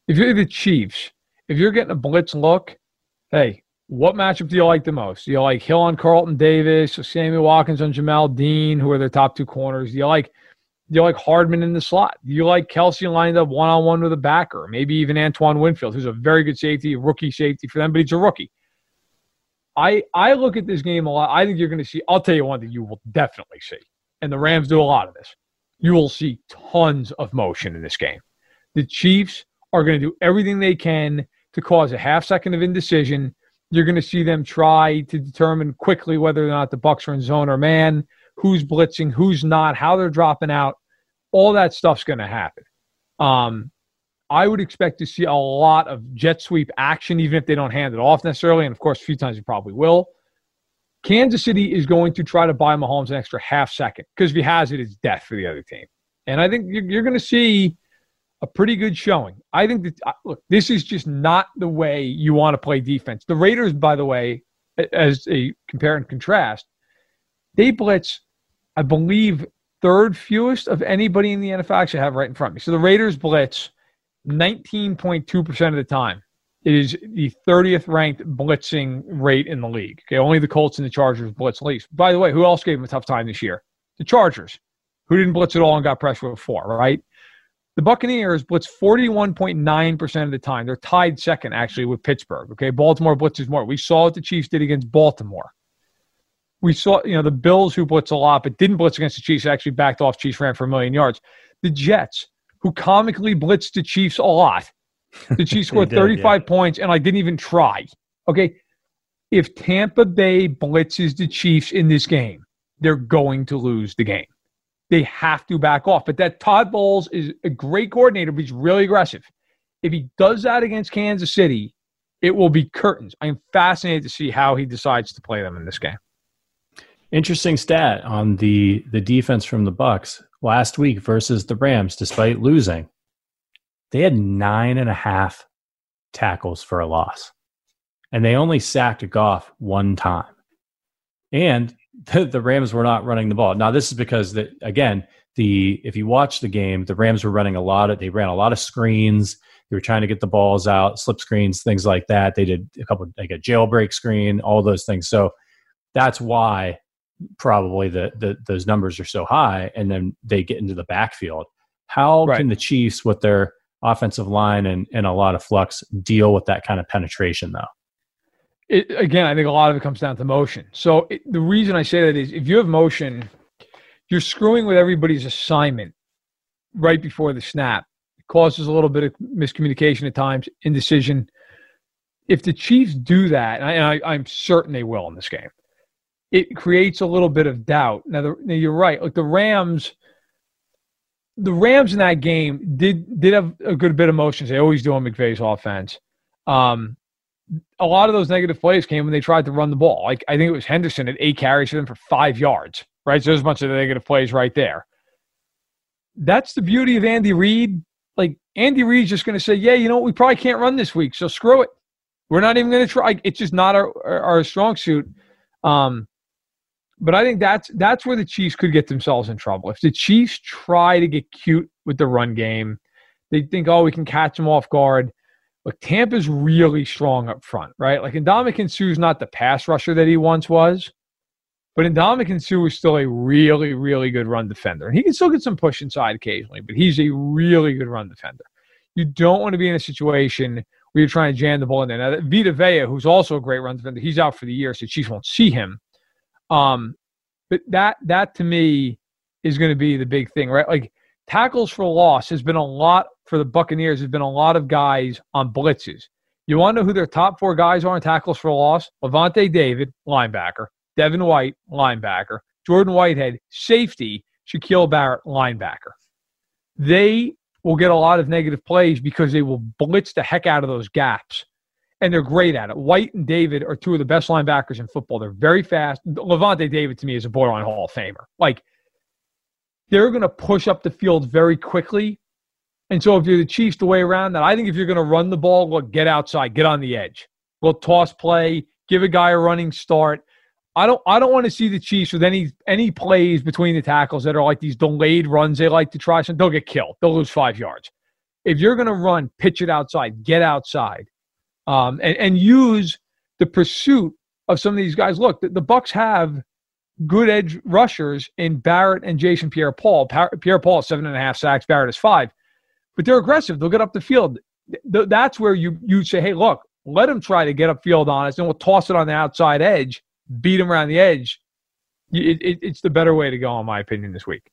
if you're the Chiefs, if you're getting a blitz look, hey, what matchup do you like the most? Do you like Hill on Carlton Davis, or Sammy Watkins on Jamel Dean, who are their top two corners? Do you like do you like Hardman in the slot? Do you like Kelce lined up one on one with a backer? Maybe even Antoine Winfield, who's a very good safety, rookie safety for them, but he's a rookie. I I look at this game a lot. I think you're going to see. I'll tell you one thing you will definitely see, and the Rams do a lot of this. You will see tons of motion in this game. The Chiefs are going to do everything they can to cause a half second of indecision you're going to see them try to determine quickly whether or not the Bucs are in zone or man, who's blitzing, who's not, how they're dropping out. All that stuff's going to happen. Um, I would expect to see a lot of jet sweep action, even if they don't hand it off necessarily. And of course, a few times you probably will. Kansas City is going to try to buy Mahomes an extra half second because if he has it, it's death for the other team. And I think you're, you're going to see a pretty good showing. I think that, uh, look, this is just not the way you want to play defense. The Raiders, by the way, as a compare and contrast, they blitz, I believe, third fewest of anybody in the NFL. I have right in front of me. So the Raiders blitz 19.2% of the time. It is the 30th ranked blitzing rate in the league. Okay, only the Colts and the Chargers blitz least. By the way, who else gave them a tough time this year? The Chargers, who didn't blitz at all and got pressure before, right? The Buccaneers blitz 41.9% of the time. They're tied second, actually, with Pittsburgh. Okay, Baltimore blitzes more. We saw what the Chiefs did against Baltimore. We saw, you know, the Bills who blitz a lot but didn't blitz against the Chiefs actually backed off. Chiefs ran for a million yards. The Jets, who comically blitzed the Chiefs a lot, the *laughs* Chiefs scored did, 35 yeah. points, and I didn't even try. Okay. If Tampa Bay blitzes the Chiefs in this game, they're going to lose the game. They have to back off. But that Todd Bowles is a great coordinator, but he's really aggressive. If he does that against Kansas City, it will be curtains. I am fascinated to see how he decides to play them in this game. Interesting stat on the the defense from the Bucs last week versus the Rams, despite losing. They had nine and a half tackles for a loss, and they only sacked Goff one time. And the, the Rams were not running the ball. Now, this is because that again, the if you watch the game, the Rams were running a lot of they ran a lot of screens. They were trying to get the balls out, slip screens, things like that. They did a couple like a jailbreak screen, all those things. So that's why probably the, the those numbers are so high. And then they get into the backfield. How right. can the Chiefs with their offensive line and, and a lot of flux deal with that kind of penetration though? It, again, I think a lot of it comes down to motion. So it, the reason I say that is if you have motion, you're screwing with everybody's assignment right before the snap. It causes a little bit of miscommunication at times, indecision. If the Chiefs do that, and, I, I'm certain they will in this game, it creates a little bit of doubt. Now, the, now you're right. Like the Rams – the Rams in that game did did have a good bit of motion. They always do on McVay's offense. Um, a lot of those negative plays came when they tried to run the ball. Like I think it was Henderson at eight carries for them for five yards. Right, so there's a bunch of negative plays right there. That's the beauty of Andy Reid. Like Andy Reid's just going to say, "Yeah, you know, what? we probably can't run this week, so screw it. We're not even going to try. It's just not our, our, our strong suit." Um, but I think that's that's where the Chiefs could get themselves in trouble. If the Chiefs try to get cute with the run game, they think, oh, we can catch them off guard. Look, Tampa's really strong up front, right? Like Ndamukong Suh's not the pass rusher that he once was, but Ndamukong Suh is still a really, really good run defender. And he can still get some push inside occasionally, but he's a really good run defender. You don't want to be in a situation where you're trying to jam the ball in there. Now, Vita Vea, who's also a great run defender, he's out for the year, so Chiefs won't see him. Um, but that that to me is going to be the big thing, right? Like tackles for loss has been a lot for the Buccaneers. Has been a lot of guys on blitzes. You want to know who their top four guys are in tackles for loss? Lavonte David, linebacker. Devin White, linebacker. Jordan Whitehead, safety. Shaquille Barrett, linebacker. They will get a lot of negative plays because they will blitz the heck out of those gaps and they're great at it. White and David are two of the best linebackers in football. They're very fast. Lavonte David to me is a borderline Hall of Famer. Like they're going to push up the field very quickly. And so if you're the Chiefs, the way around that, I think if you're going to run the ball, look, get outside, get on the edge. We'll toss play, give a guy a running start. I don't I don't want to see the Chiefs with any any plays between the tackles that are like these delayed runs they like to try. So they'll get killed. They'll lose five yards. If you're going to run, pitch it outside, get outside um, and, and use the pursuit of some of these guys. Look, the, the Bucs have good edge rushers in Barrett and Jason Pierre-Paul. Pierre-Paul seven and a half sacks, Barrett is five, but they're aggressive. They'll get up the field. That's where you you say, hey, look, let them try to get upfield on us, and we'll toss it on the outside edge, beat them around the edge. It, it, it's the better way to go, in my opinion, this week.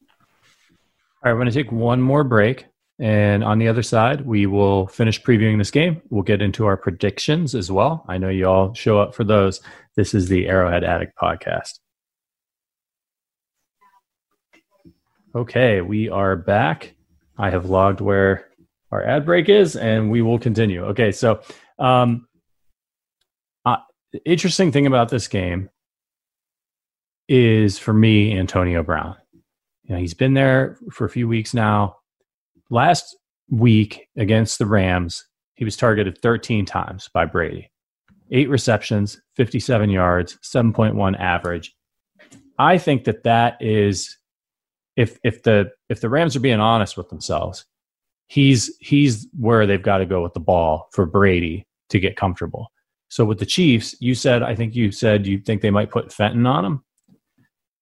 All right, we're going to take one more break. And on the other side, we will finish previewing this game. We'll get into our predictions as well. I know you all show up for those. This is the Arrowhead Addict podcast. Okay, we are back I have logged where our ad break is, and we will continue. Okay, so um, uh, interesting thing about this game is for me Antonio Brown. You know, he's been there for a few weeks now. Last week against the Rams, he was targeted 13 times by Brady. Eight receptions, 57 yards, 7.1 average. I think that that is if if the if the Rams are being honest with themselves, he's he's where they've got to go with the ball for Brady to get comfortable. So with the Chiefs, you said I think you said you think they might put Fenton on him.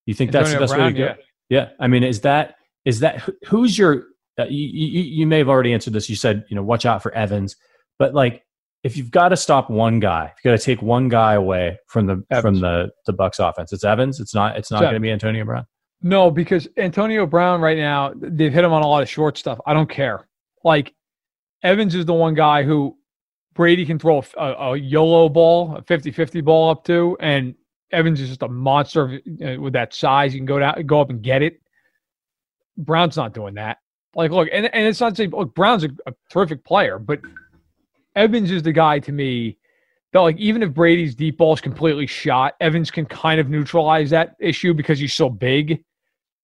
You think that's the best Brown, way to go? Yeah. yeah. I mean, is that is that who's your? Uh, you, you you may have already answered this. You said you know watch out for Evans, but like if you've got to stop one guy, you've got to take one guy away from the Evans. from the the Bucs offense. It's Evans. It's not. It's not going to be Antonio Brown. No, because Antonio Brown right now they've hit him on a lot of short stuff. I don't care. Like Evans is the one guy who Brady can throw a, a YOLO ball, a 50-50 ball up to, and Evans is just a monster uh, with that size. You can go down, go up and get it. Brown's not doing that. Like, look, and, and it's not saying look, Brown's a, a terrific player, but Evans is the guy to me that like even if Brady's deep ball is completely shot, Evans can kind of neutralize that issue because he's so big.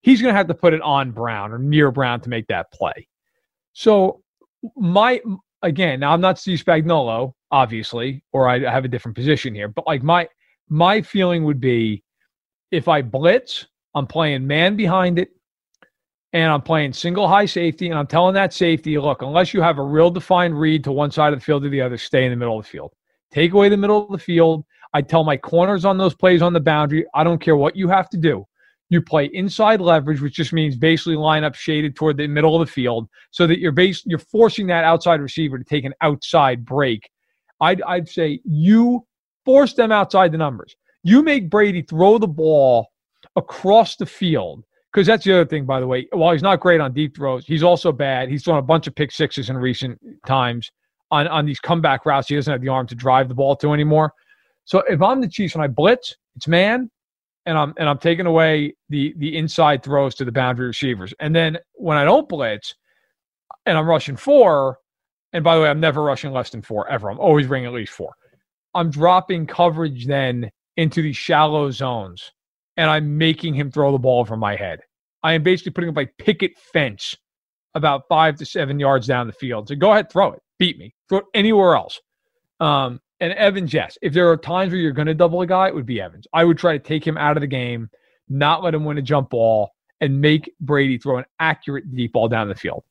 He's going to have to put it on Brown or near Brown to make that play. So my again, now I'm not Steve Spagnuolo, obviously, or I have a different position here, but like my my feeling would be if I blitz, I'm playing man behind it, and I'm playing single high safety, and I'm telling that safety, look, unless you have a real defined read to one side of the field or the other, stay in the middle of the field. Take away the middle of the field. I tell my corners on those plays on the boundary, I don't care what you have to do. You play inside leverage, which just means basically line up shaded toward the middle of the field, so that you're base you're forcing that outside receiver to take an outside break. I'd I'd say you force them outside the numbers. You make Brady throw the ball across the field because that's the other thing, by the way. While he's not great on deep throws, he's also bad. He's thrown a bunch of pick sixes in recent times on, on these comeback routes. He doesn't have the arm to drive the ball to anymore. So if I'm the Chiefs and I blitz, it's man, and I'm and I'm taking away the the inside throws to the boundary receivers. And then when I don't blitz, and I'm rushing four, and by the way, I'm never rushing less than four ever. I'm always bringing at least four. I'm dropping coverage then into these shallow zones, and I'm making him throw the ball from my head. I am basically putting up a picket fence about five to seven yards down the field. So go ahead, throw it beat me. Throw it anywhere else. Um, and Evans, yes. If there are times where you're going to double a guy, it would be Evans. I would try to take him out of the game, not let him win a jump ball, and make Brady throw an accurate deep ball down the field.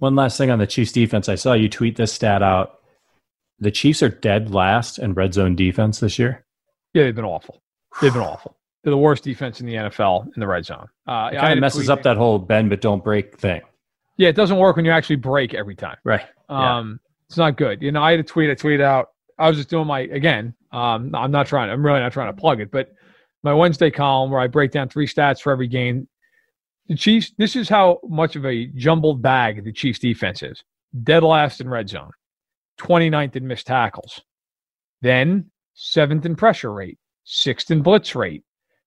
One last thing on the Chiefs defense. I saw you tweet this stat out. The Chiefs are dead last in red zone defense this year. Yeah, they've been awful. They've been awful. They're the worst defense in the NFL in the red zone. Uh, it kind of messes up that whole bend but don't break thing. Yeah, it doesn't work when you actually break every time. Right. Um, yeah. It's not good. You know, I had a tweet. I tweeted out. I was just doing my again. Um, I'm not trying. I'm really not trying to plug it, but my Wednesday column where I break down three stats for every game. The Chiefs. This is how much of a jumbled bag the Chiefs defense is. Dead last in red zone, 29th in missed tackles, then seventh in pressure rate, sixth in blitz rate,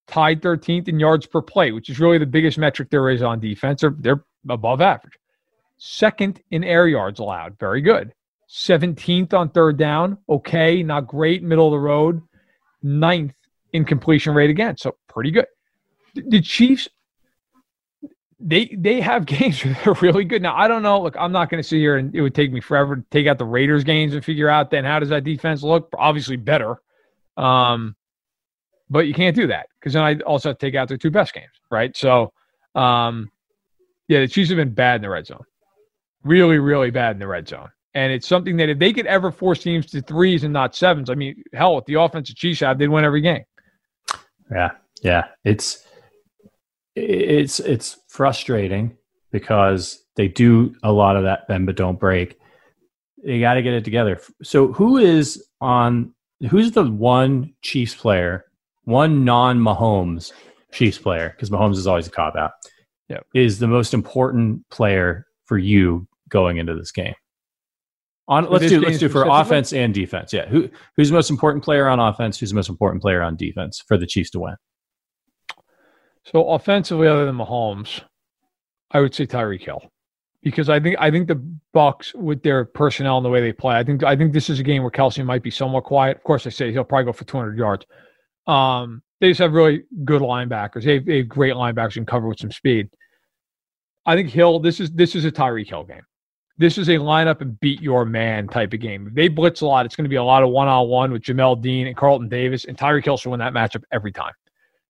tied 13th in yards per play, which is really the biggest metric there is on defense. They're, they're above average. Second in air yards allowed. Very good. 17th on third down. Okay, not great. Middle of the road. Ninth in completion rate again. So pretty good. The Chiefs, they they have *laughs* games where they're really good. Now I don't know. Look, I'm not going to sit here and it would take me forever to take out the Raiders games and figure out then how does that defense look. Obviously better, um, but you can't do that because then I also have to take out their two best games, right? So, um, yeah, the Chiefs have been bad in the red zone. Really, really bad in the red zone. And it's something that if they could ever force teams to threes and not sevens, I mean, hell, with the offensive Chiefs have, they'd win every game. Yeah, yeah. It's it's it's frustrating because they do a lot of that bend but don't break. They got to get it together. So who is on? Who's the one Chiefs player, one non Mahomes Chiefs player? Because Mahomes is always a cop out yep. is the most important player for you going into this game? On for let's do let's do for offense and defense. Yeah, who who's the most important player on offense? Who's the most important player on defense for the Chiefs to win? So offensively, other than Mahomes, I would say Tyreek Hill. because I think I think the Bucs with their personnel and the way they play, I think I think this is a game where Kelce might be somewhat quiet. Of course, I say he'll probably go for 200 yards. Um, they just have really good linebackers. They have, they have great linebackers and cover with some speed. I think Hill. This is this is a Tyreek Hill game. This is a lineup and beat your man type of game. If they blitz a lot, it's going to be a lot of one on one with Jamel Dean and Carlton Davis, and Tyreek Hill should win that matchup every time.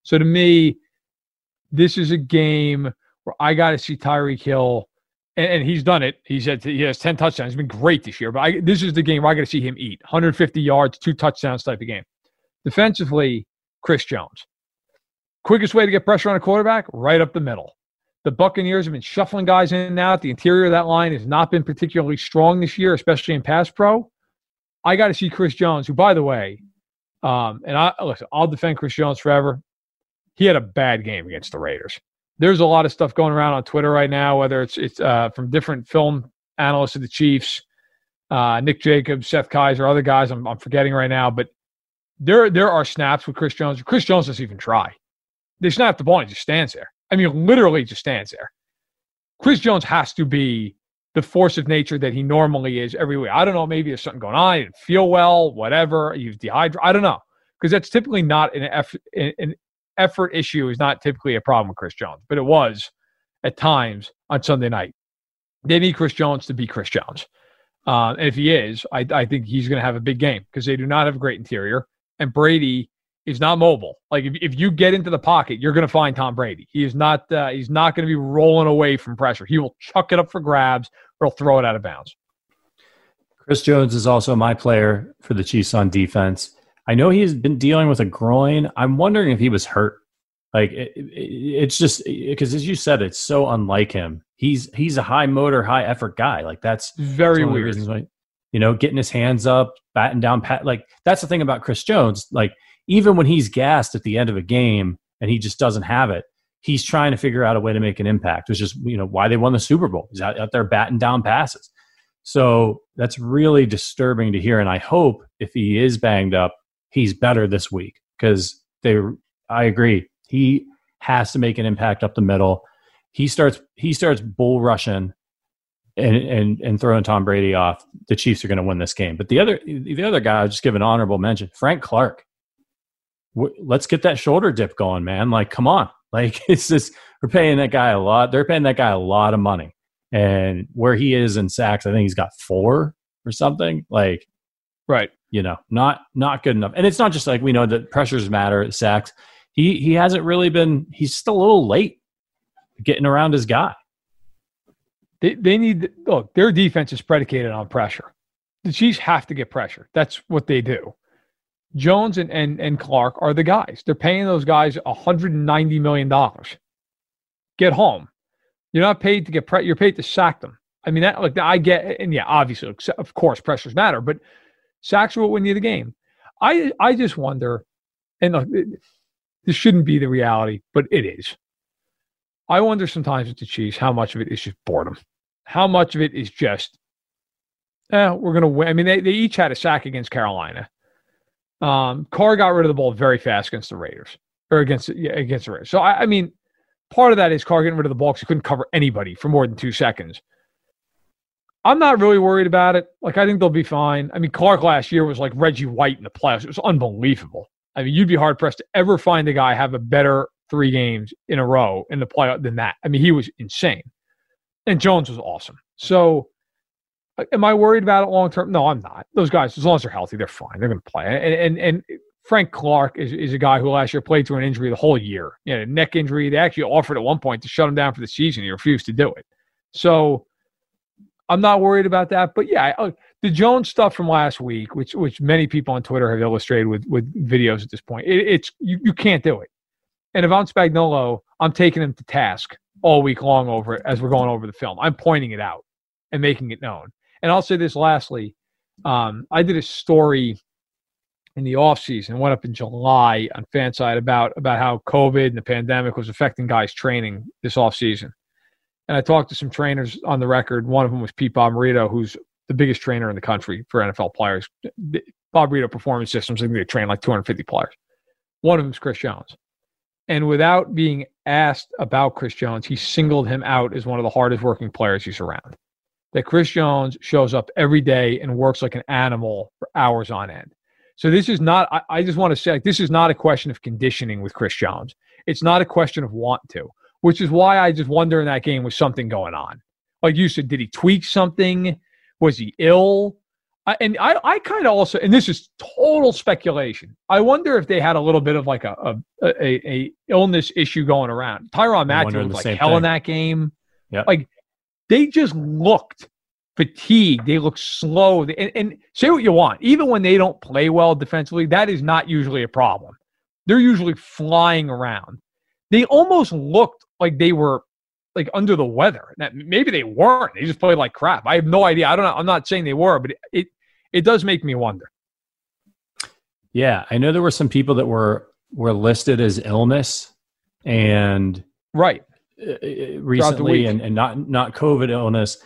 So to me, this is a game where I got to see Tyreek Hill, and, and, he's done it. He said he has 10 touchdowns. He's been great this year, but I, this is the game where I got to see him eat 150 yards, two touchdowns type of game. Defensively, Chris Jones. Quickest way to get pressure on a quarterback, right up the middle. The Buccaneers have been shuffling guys in and out. The interior of that line has not been particularly strong this year, especially in pass pro. I got to see Chris Jones, who, by the way, um, and I listen, I'll defend Chris Jones forever he had a bad game against the Raiders. There's a lot of stuff going around on Twitter right now, whether it's it's uh, from different film analysts of the Chiefs, uh, Nick Jacobs, Seth Keysor, other guys I'm, I'm forgetting right now, but there there are snaps with Chris Jones. Chris Jones doesn't even try. They snap the ball and he just stands there. I mean, literally just stands there. Chris Jones has to be the force of nature that he normally is every week. I don't know, maybe there's something going on. He didn't feel well, whatever. He's dehydrated. I don't know. Because that's typically not an, an, effort issue is not typically a problem with Chris Jones, but it was at times on Sunday night. They need Chris Jones to be Chris Jones. Uh, and if he is, I, I think he's going to have a big game because they do not have a great interior. And Brady is not mobile. Like if, if you get into the pocket, you're going to find Tom Brady. He is not uh, he's not going to be rolling away from pressure. He will chuck it up for grabs or he'll throw it out of bounds. Chris Jones is also my player for the Chiefs on defense. I know he's been dealing with a groin. I'm wondering if he was hurt. Like it, it, it's just because, as you said, it's so unlike him. He's he's a high motor, high effort guy. Like that's very that's weird. You know, getting his hands up, batting down, pat. Like that's the thing about Chris Jones. Like even when he's gassed at the end of a game and he just doesn't have it, he's trying to figure out a way to make an impact. Which is you know why they won the Super Bowl. He's out, out there batting down passes. So that's really disturbing to hear. And I hope if he is banged up, he's better this week because they. I agree. He has to make an impact up the middle. He starts. He starts bull rushing. And, and and throwing Tom Brady off, the Chiefs are going to win this game. But the other the other guy, I'll just give an honorable mention, Frank Clark. Let's get that shoulder dip going, man. Like, come on. *laughs* Like, it's just we're paying that guy a lot. They're paying that guy a lot of money, and where he is in sacks, I think he's got four or something. Like, right you know, not not good enough. And it's not just like we know that pressures matter at sacks. He he hasn't really been. He's still a little late getting around his guy. They they need look. Their defense is predicated on pressure. The Chiefs have to get pressure. That's what they do. Jones and and, and Clark are the guys. They're paying those guys 190 million dollars. Get home. You're not paid to get pre- you're paid to sack them. I mean that like I get and yeah, obviously of course pressures matter, but Sacks are what win you the game. I I just wonder, and uh, look, this shouldn't be the reality, but it is. I wonder sometimes with the Chiefs how much of it is just boredom, how much of it is just, eh, we're going to win. I mean, they, they each had a sack against Carolina. Um, Carr got rid of the ball very fast against the Raiders or against yeah, against the Raiders. So I, I mean, part of that is Carr getting rid of the ball because he couldn't cover anybody for more than two seconds. I'm not really worried about it. Like, I think they'll be fine. I mean, Clark last year was like Reggie White in the playoffs. It was unbelievable. I mean, you'd be hard pressed to ever find a guy have a better three games in a row in the playoff than that. I mean, he was insane. And Jones was awesome. So, uh, am I worried about it long term? No, I'm not. Those guys, as long as they're healthy, they're fine. They're going to play. And, and and Frank Clark is, is a guy who last year played through an injury the whole year. You know, neck injury. They actually offered at one point to shut him down for the season. He refused to do it. So I'm not worried about that. But yeah, I, the Jones stuff from last week, which which many people on Twitter have illustrated with with videos at this point, it, it's you, you can't do it. And if I'm Spagnuolo, I'm taking him to task all week long over it as we're going over the film. I'm pointing it out and making it known. And I'll say this lastly. Um, I did a story in the off season, went up in July on Fanside about about how COVID and the pandemic was affecting guys training this off season. And I talked to some trainers on the record. One of them was Pete Bommarito, who's the biggest trainer in the country for NFL players. Bommarito Performance Systems, I think they train like 250 players. One of them is Chris Jones. And without being asked about Chris Jones, he singled him out as one of the hardest working players he's around. That Chris Jones shows up every day and works like an animal for hours on end. So this is not, I, I just want to say, like, this is not a question of conditioning with Chris Jones. It's not a question of want to, which is why I just wonder in that game was something going on. Like you said, did he tweak something? Was he ill? I, and I, I kind of also, and this is total speculation. I wonder if they had a little bit of like a a, a, a illness issue going around. Tyrann Mathieu was like hell thing. in that game. Yeah, like they just looked fatigued. They looked slow. And, and say what you want, even when they don't play well defensively, that is not usually a problem. They're usually flying around. They almost looked like they were like under the weather. That maybe they weren't. They just played like crap. I have no idea. I don't know. I'm not saying they were, but it, it it does make me wonder. Yeah, I know there were some people that were were listed as illness and right uh, uh recently and, and not not COVID illness.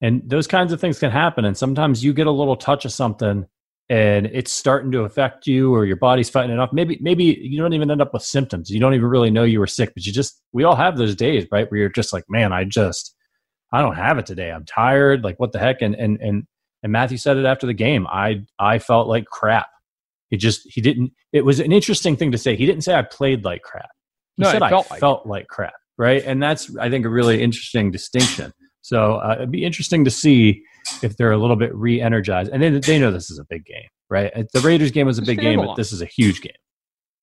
And those kinds of things can happen. And sometimes you get a little touch of something and it's starting to affect you or your body's fighting it off. Maybe maybe you don't even end up with symptoms. You don't even really know you were sick, but you just we all have those days, right? Where you're just like, man, I just I don't have it today. I'm tired. Like what the heck? And and and and Mathieu said it after the game. I I felt like crap. He just he didn't. It was an interesting thing to say. He didn't say I played like crap. He no, said I felt, like, felt like crap. Right, and that's I think a really interesting distinction. So uh, it'd be interesting to see if they're a little bit re-energized, and they they know this is a big game, right? The Raiders game was a big game, but this is a huge game.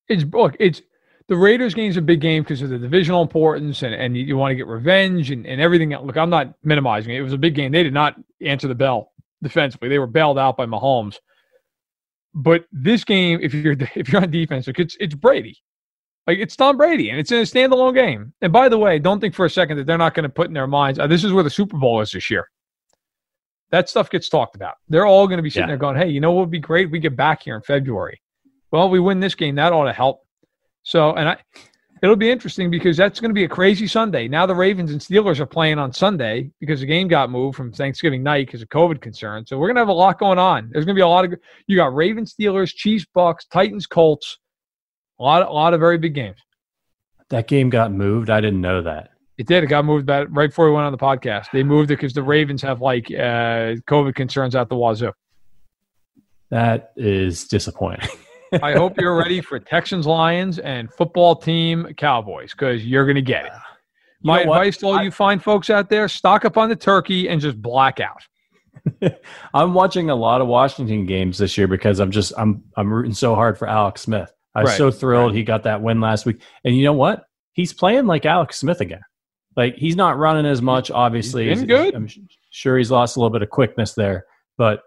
It's look, it's the Raiders game is a big game because of the divisional importance and, and you, you want to get revenge and, and everything. Look, I'm not minimizing it. It was a big game. They did not answer the bell defensively. They were bailed out by Mahomes. But this game, if you're *laughs* if you're on defense, it's it's Brady. Like it's Tom Brady, and it's in a standalone game. And by the way, don't think for a second that they're not going to put in their minds, oh, this is where the Super Bowl is this year. That stuff gets talked about. They're all going to be sitting yeah. there going, "Hey, you know what would be great? We get back here in February. Well, we win this game. That ought to help." So, and I, it'll be interesting because that's going to be a crazy Sunday. Now the Ravens and Steelers are playing on Sunday because the game got moved from Thanksgiving night because of COVID concerns. So we're going to have a lot going on. There's going to be a lot of you got Ravens, Steelers, Chiefs, Bucs, Titans, Colts. A lot, a lot of very big games. That game got moved. I didn't know that. It did. It got moved back right before we went on the podcast. They moved it because the Ravens have like uh, COVID concerns at the wazoo. That is disappointing. *laughs* I hope you're ready for Texans, Lions, and football team Cowboys because you're going to get it. You My advice to all I, you fine folks out there: stock up on the turkey and just black out. *laughs* I'm watching a lot of Washington games this year because I'm just I'm I'm rooting so hard for Alex Smith. I was right, so thrilled right. he got that win last week. And you know what? He's playing like Alex Smith again. Like he's not running as much, obviously. He's good. I'm sure he's lost a little bit of quickness there, but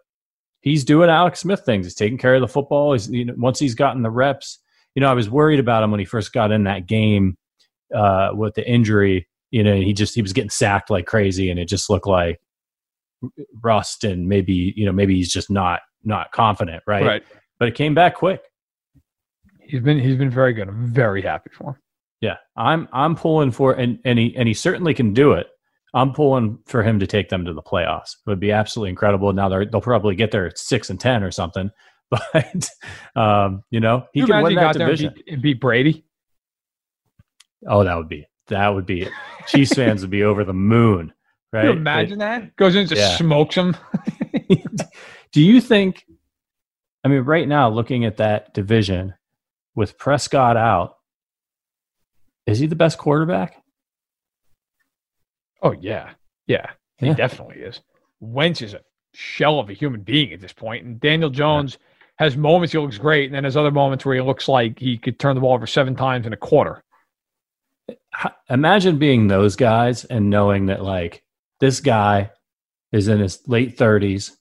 he's doing Alex Smith things. He's taking care of the football. He's you know once he's gotten the reps. You know, I was worried about him when he first got in that game uh, with the injury. You know, he just he was getting sacked like crazy, and it just looked like rust and maybe you know maybe he's just not not confident, right? Right. But it came back quick. He's been he's been very good. I'm very happy for him. Yeah, I'm I'm pulling for and and he and he certainly can do it. I'm pulling for him to take them to the playoffs. It would be absolutely incredible. Now they will probably get there at six and ten or something, *laughs* but um, you know he can win that division. And beat, beat, Brady. Oh, that would be that would be Chiefs fans would be over the moon, right? *laughs* Can you imagine that goes in and just yeah. smokes them. *laughs* Do you think? I mean, right now, looking at that division with Prescott out, is he the best quarterback? Oh yeah, yeah, he yeah. definitely is. Wentz is a shell of a human being at this point, and Daniel Jones yeah. has moments he looks great, and then there's other moments where he looks like he could turn the ball over seven times in a quarter. Imagine being those guys and knowing that like this guy is in his late 30s,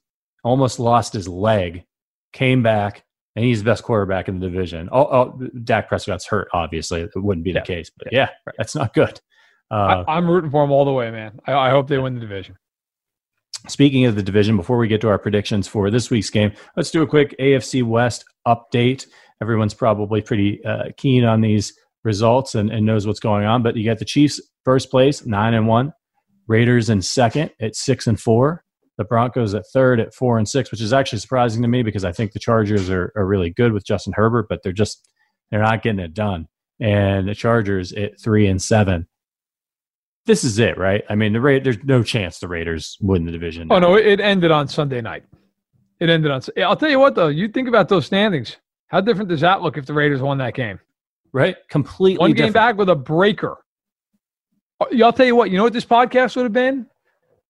almost lost his leg, came back, and he's the best quarterback in the division. Oh, oh Dak Prescott's hurt, obviously. It wouldn't be yeah. the case, but yeah, yeah, that's not good. Uh, I, am rooting for them all the way, man. I, I hope they win the division. Speaking of the division, before we get to our predictions for this week's game, let's do a quick AFC West update. Everyone's probably pretty uh, keen on these results and, and knows what's going on. But you got the Chiefs first place, nine and one. Raiders in second at six and four. The Broncos at third at four and six, which is actually surprising to me because I think the Chargers are, are really good with Justin Herbert, but they're just they're not getting it done. and the Chargers at three and seven. This is it, right? I mean, the Ra- there's no chance the Raiders win the division. Oh no, it ended on Sunday night. It ended on. I'll tell you what, though. You think about those standings. How different does that look if the Raiders won that game? Right, completely. One different. game back with a breaker. Uh, I'll tell you what. You know what this podcast would have been?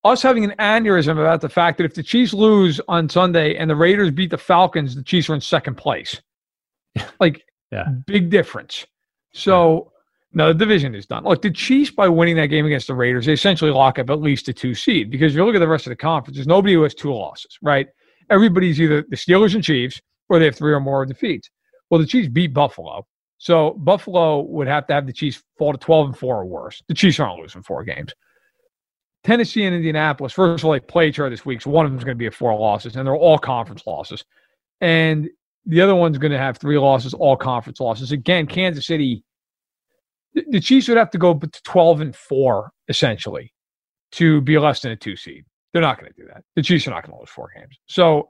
Us having an aneurysm about the fact that if the Chiefs lose on Sunday and the Raiders beat the Falcons, the Chiefs are in second place. *laughs* Like, Yeah. big difference. So, no, the division is done. Look, the Chiefs, by winning that game against the Raiders, they essentially lock up at least a two seed because if you look at the rest of the conference, there's nobody who has two losses, right? Everybody's either the Steelers and Chiefs or they have three or more defeats. Well, the Chiefs beat Buffalo. So Buffalo would have to have the Chiefs fall to 12 and 4 or worse. The Chiefs aren't losing four games. Tennessee and Indianapolis, first of all, they play each other this week. So one of them is going to be a four losses, and they're all conference losses. And the other one's going to have three losses, all conference losses. Again, Kansas City, the, Chiefs would have to go to 12 and 4, essentially, to be less than a two seed. They're not going to do that. The Chiefs are not going to lose four games. So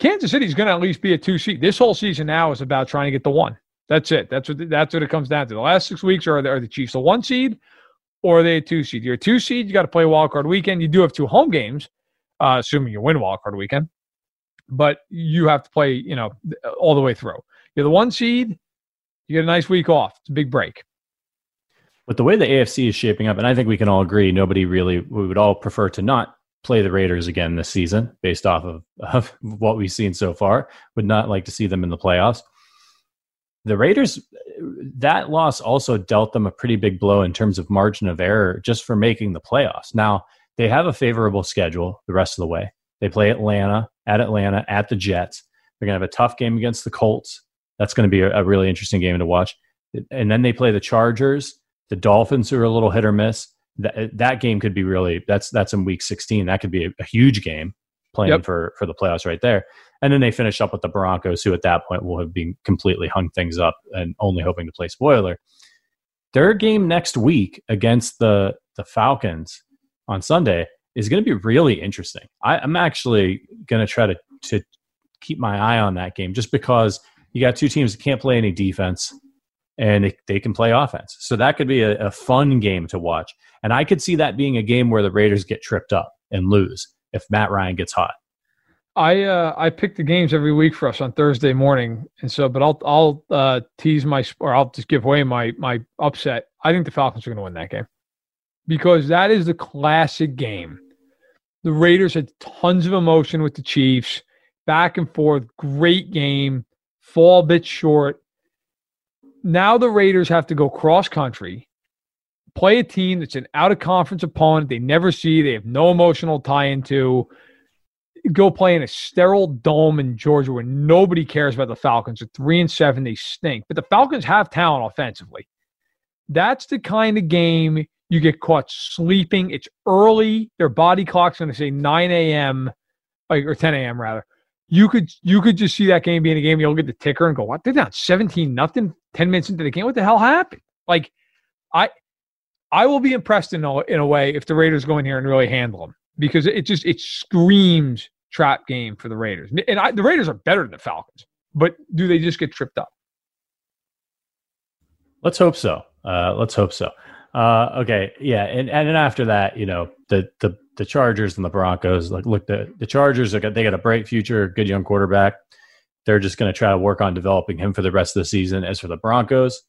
Kansas City is going to at least be a two seed. This whole season now is about trying to get the one. That's it. That's what that's what it comes down to. The last six weeks are the, are the Chiefs a one seed or are they a two seed? You're a two seed. You got to play wild card weekend. You do have two home games, uh, assuming you win wild card weekend, but you have to play you know all the way through. You're the one seed. You get a nice week off. It's a big break. With the way the AFC is shaping up, and I think we can all agree, nobody really, we would all prefer to not play the Raiders again this season based off of, *laughs* of what we've seen so far. Would not like to see them in the playoffs. The Raiders, that loss also dealt them a pretty big blow in terms of margin of error just for making the playoffs. Now, they have a favorable schedule the rest of the way. They play Atlanta, at Atlanta, at the Jets. They're going to have a tough game against the Colts. That's going to be a, a really interesting game to watch. And then they play the Chargers, the Dolphins, are a little hit or miss. That, that game could be really that's that's in week 16. That could be a, a huge game playing Yep. for for the playoffs right there. And then they finish up with the Broncos, who at that point will have been completely hung things up and only hoping to play spoiler. Their game next week against the the Falcons on Sunday is going to be really interesting. I, I'm actually going to try to to keep my eye on that game just because you got two teams that can't play any defense and they, can play offense. So that could be a, a fun game to watch. And I could see that being a game where the Raiders get tripped up and lose if Matt Ryan gets hot. I uh, I pick the games every week for us on Thursday morning, and so but I'll I'll uh, tease my or I'll just give away my my upset. I think the Falcons are going to win that game because that is the classic game. The Raiders had tons of emotion with the Chiefs, back and forth, great game, fall a bit short. Now the Raiders have to go cross country, play a team that's an out of conference opponent they never see, they have no emotional tie into go play in a sterile dome in Georgia where nobody cares about the Falcons. At three and seven, they stink. But the Falcons have talent offensively. That's the kind of game you get caught sleeping. It's early. Their body clock's going to say 9 a.m. or 10 a.m. rather. You could you could just see that game being a game. You'll get the ticker and go, "What? They're down 17 nothing. 10 minutes into the game. What the hell happened?" Like, I I will be impressed in a, in a way if the Raiders go in here and really handle them because it just it screams trap game for the Raiders. And I, the Raiders are better than the Falcons, but do they just get tripped up? Let's hope so. Uh, let's hope so. Uh, okay, yeah, and and then after that, you know, the the the Chargers and the Broncos. Like, look, the the Chargers are got, they got a bright future, good young quarterback. They're just going to try to work on developing him for the rest of the season. As for the Broncos,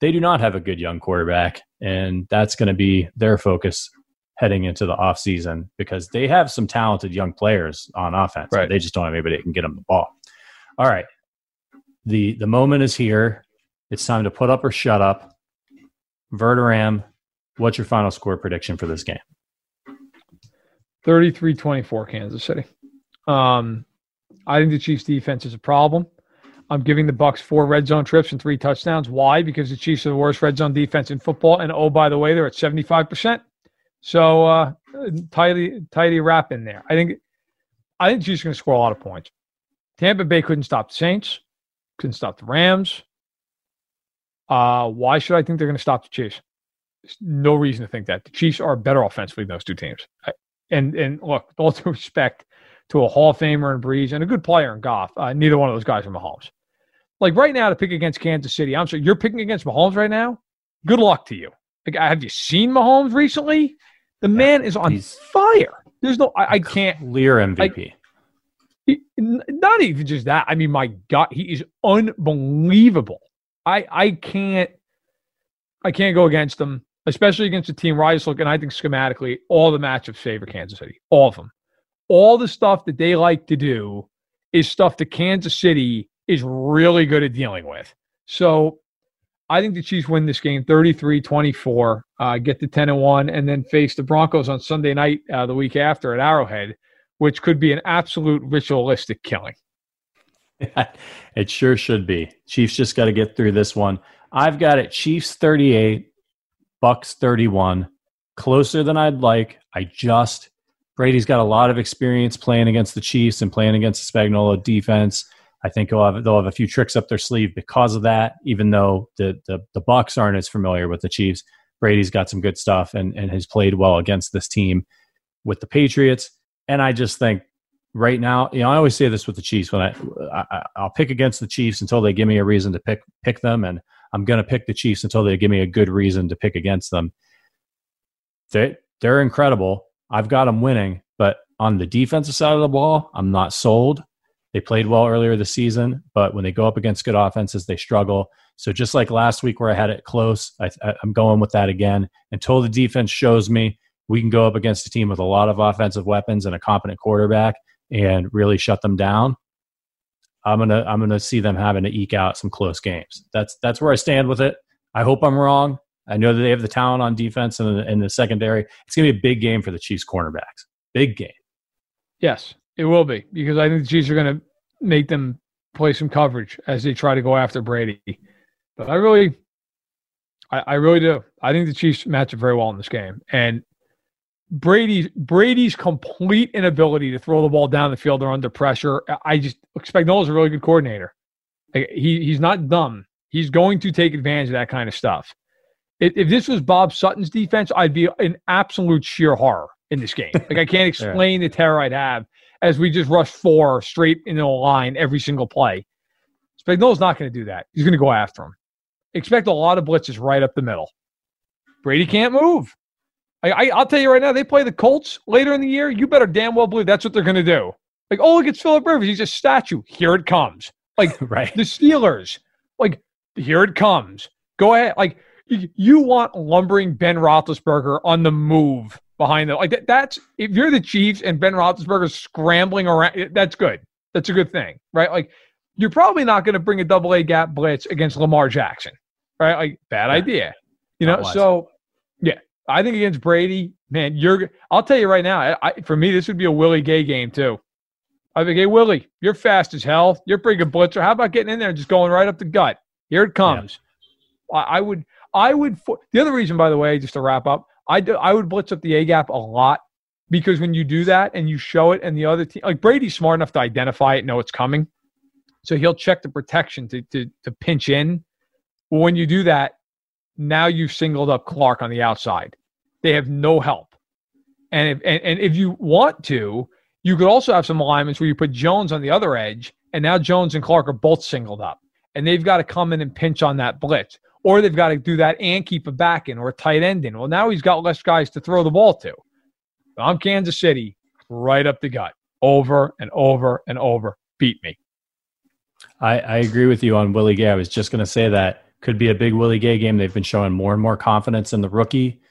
they do not have a good young quarterback, and that's going to be their focus heading into the offseason because they have some talented young players on offense. Right. They just don't have anybody that can get them the ball. All right. The the moment is here. It's time to put up or shut up. Verderame, what's your final score prediction for this game? 33-24 Kansas City. Um, I think the Chiefs defense is a problem. I'm giving the Bucs four red zone trips and three touchdowns. Why? Because the Chiefs are the worst red zone defense in football. And oh, by the way, they're at 75%. So uh tidy tidy wrap in there. I think I think Chiefs are going to score a lot of points. Tampa Bay couldn't stop the Saints, couldn't stop the Rams. Uh, why should I think they're going to stop the Chiefs? There's no reason to think that. The Chiefs are better offensively than those two teams. And and look, with all *laughs* due respect to a Hall of Famer in Brees and a good player in Goff, uh, neither one of those guys are Mahomes. like right now to pick against Kansas City. I'm sorry, you're picking against Mahomes right now. Good luck to you. Like, have you seen Mahomes recently? The man is on fire. There's no, I, I can't. Clear MVP. he- not even just that. I mean, my God, he is unbelievable. I I can't I can't go against them, especially against a team where I just look and I think schematically all the matchups favor Kansas City, all of them. All the stuff that they like to do is stuff that Kansas City is really good at dealing with. So I think the Chiefs win this game 33 24, uh, get to 10 and 1, and then face the Broncos on Sunday night uh, the week after at Arrowhead, which could be an absolute ritualistic killing. *laughs* it sure should be. Chiefs just got to get through this one. I've got it Chiefs 38, Bucs 31. Closer than I'd like. I just Brady's got a lot of experience playing against the Chiefs and playing against the Spagnuolo defense. I think he'll have, they'll have a few tricks up their sleeve because of that. Even though the the, the Bucs aren't as familiar with the Chiefs, Brady's got some good stuff and and has played well against this team with the Patriots. And I just think right now, you know, I always say this with the Chiefs when I, I I'll pick against the Chiefs until they give me a reason to pick pick them, and I'm going to pick the Chiefs until they give me a good reason to pick against them. They they're incredible. I've got them winning, but on the defensive side of the ball, I'm not sold. They played well earlier this season, but when they go up against good offenses, they struggle. So just like last week where I had it close, I, I'm going with that again until the defense shows me we can go up against a team with a lot of offensive weapons and a competent quarterback and really shut them down. I'm gonna I'm gonna see them having to eke out some close games. That's that's where I stand with it. I hope I'm wrong. I know that they have the talent on defense and in the secondary. It's gonna be a big game for the Chiefs cornerbacks. Big game. Yes, it will be because I think the Chiefs are to make them play some coverage as they try to go after Brady. But I really, I, I really do. I think the Chiefs match up very well in this game, and Brady's Brady's complete inability to throw the ball down the field or under pressure. I just expect Noel's a really good coordinator. Like, he he's not dumb. He's going to take advantage of that kind of stuff. If, if this was Bob Sutton's defense, I'd be in absolute sheer horror in this game. *laughs* Like I can't explain the terror I'd have as we just rush four straight into a line every single play. Spagnuolo's not going to do that. He's going to go after him. Expect a lot of blitzes right up the middle. Brady can't move. I, I, I'll tell you right now, they play the Colts later in the year. You better damn well believe that's what they're going to do. Like, oh, look, it's Philip Rivers. He's a statue. Here it comes. Like *laughs* right. the Steelers. Like, here it comes. Go ahead. Like, you, want lumbering Ben Roethlisberger on the move behind them. Like that, that's if you're the Chiefs and Ben Roethlisberger's scrambling around, that's good. That's a good thing, right? Like you're probably not going to bring a double A gap blitz against Lamar Jackson, right? Like bad idea, you know. So I think against Brady, man, you're. I'll tell you right now, I, I, for me, this would be a Willie Gay game too. I think, hey Willie, you're fast as hell. You're a pretty good blitzer. How about getting in there and just going right up the gut? Here it comes. I, I would. I would. The other reason, by the way, just to wrap up, I do, I would blitz up the A gap a lot because when you do that and you show it, and the other team, like Brady's smart enough to identify it, know it's coming, so he'll check the protection to to to pinch in. When you do that, now you've singled up Clark on the outside. They have no help, and if and, and if you want to, you could also have some alignments where you put Jones on the other edge, and now Jones and Clark are both singled up, and they've got to come in and pinch on that blitz or they've got to do that and keep a back in or a tight end in. Well, now he's got less guys to throw the ball to. I'm Kansas City, right up the gut, over and over and over. Beat me. I, I agree with you on Willie Gay. I was just going to say that could be a big Willie Gay game. They've been showing more and more confidence in the rookie.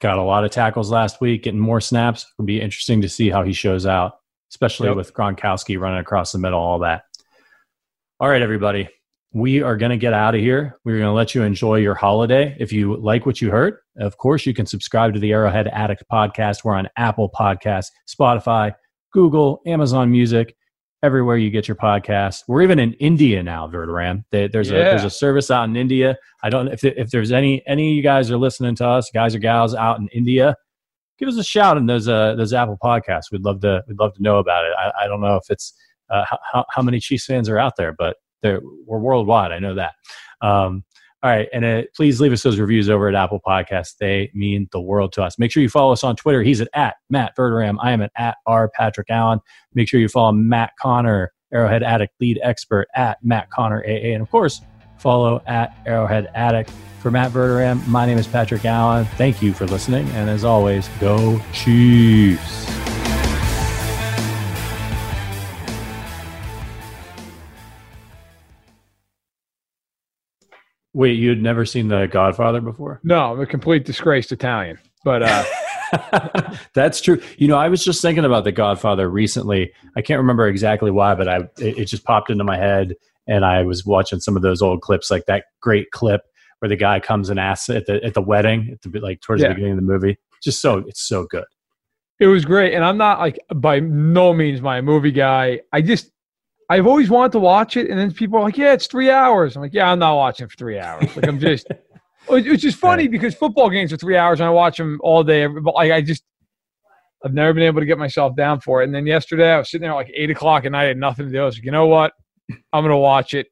Got a lot of tackles last week, getting more snaps. It'll be interesting to see how he shows out, especially Yep. with Gronkowski running across the middle, all that. All right, everybody. We are going to get out of here. We're going to let you enjoy your holiday. If you like what you heard, of course, you can subscribe to the Arrowhead Addict podcast. We're on Apple Podcasts, Spotify, Google, Amazon Music, everywhere you get your podcast. We're even in India now, Verderame. There- There's a there's a service out in India. I don't if if there's any any of you guys are listening to us, guys or gals out in India, give us a shout in those uh those Apple podcasts. We'd love to we'd love to know about it. I, I don't know if it's uh, how how many Chiefs fans are out there, but they're, we're worldwide. I know that. Um, all right, and uh, please leave us those reviews over at Apple Podcasts. They mean the world to us. Make sure you follow us on Twitter. He's at, at Matt Verderame. I am at, at R Patrick Allen. Make sure you follow Matt Conner Arrowhead Addict lead expert at Matt Conner AA. And of course, follow at Arrowhead Addict. For Matt Verderame, my name is Patrick Allen. Thank you for listening. And as always, go Chiefs. Wait, you had never seen The Godfather before? No, I'm a complete disgraced Italian. But uh, *laughs* That's true. You know, I was just thinking about The Godfather recently. I can't remember exactly why, but I it, it just popped into my head, and I was watching some of those old clips, like that great clip where the guy comes and asks at the at the wedding, at the like towards Yeah. the beginning of the movie. Just so it's so good. it was great. And I'm not like by no means my movie guy. I just I've always wanted to watch it, and then people are like, "Yeah, it's three hours." I'm like, "Yeah, I'm not watching for three hours." Like I'm just, It- it's just funny because football games are three hours, and I watch them all day. But like I just, I've never been able to get myself down for it. And then yesterday, I was sitting there at like eight o'clock, and I had nothing to do. I was like, "You know what? I'm gonna watch it.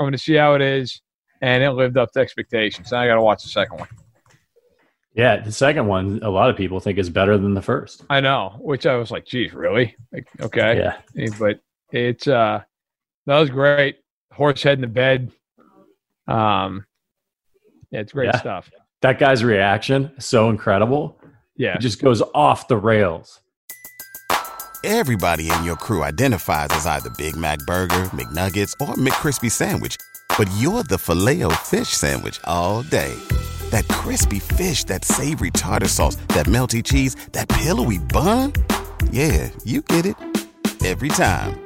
I'm gonna see how it is." And it lived up to expectations. Now I got to watch the second one. Yeah, the second one, a lot of people think is better than the first. I know, which I was like, "Geez, really?" Like, okay. Yeah, but it's uh that was great horse head in the bed um yeah it's great Yeah. stuff that guy's reaction so incredible. yeah It just goes off the rails. Everybody in your crew identifies as either Big Mac Burger, McNuggets, or McCrispy Sandwich. But you're the filet fish Sandwich all day. That crispy fish, that savory tartar sauce, that melty cheese, that pillowy bun. Yeah, you get it. Every time.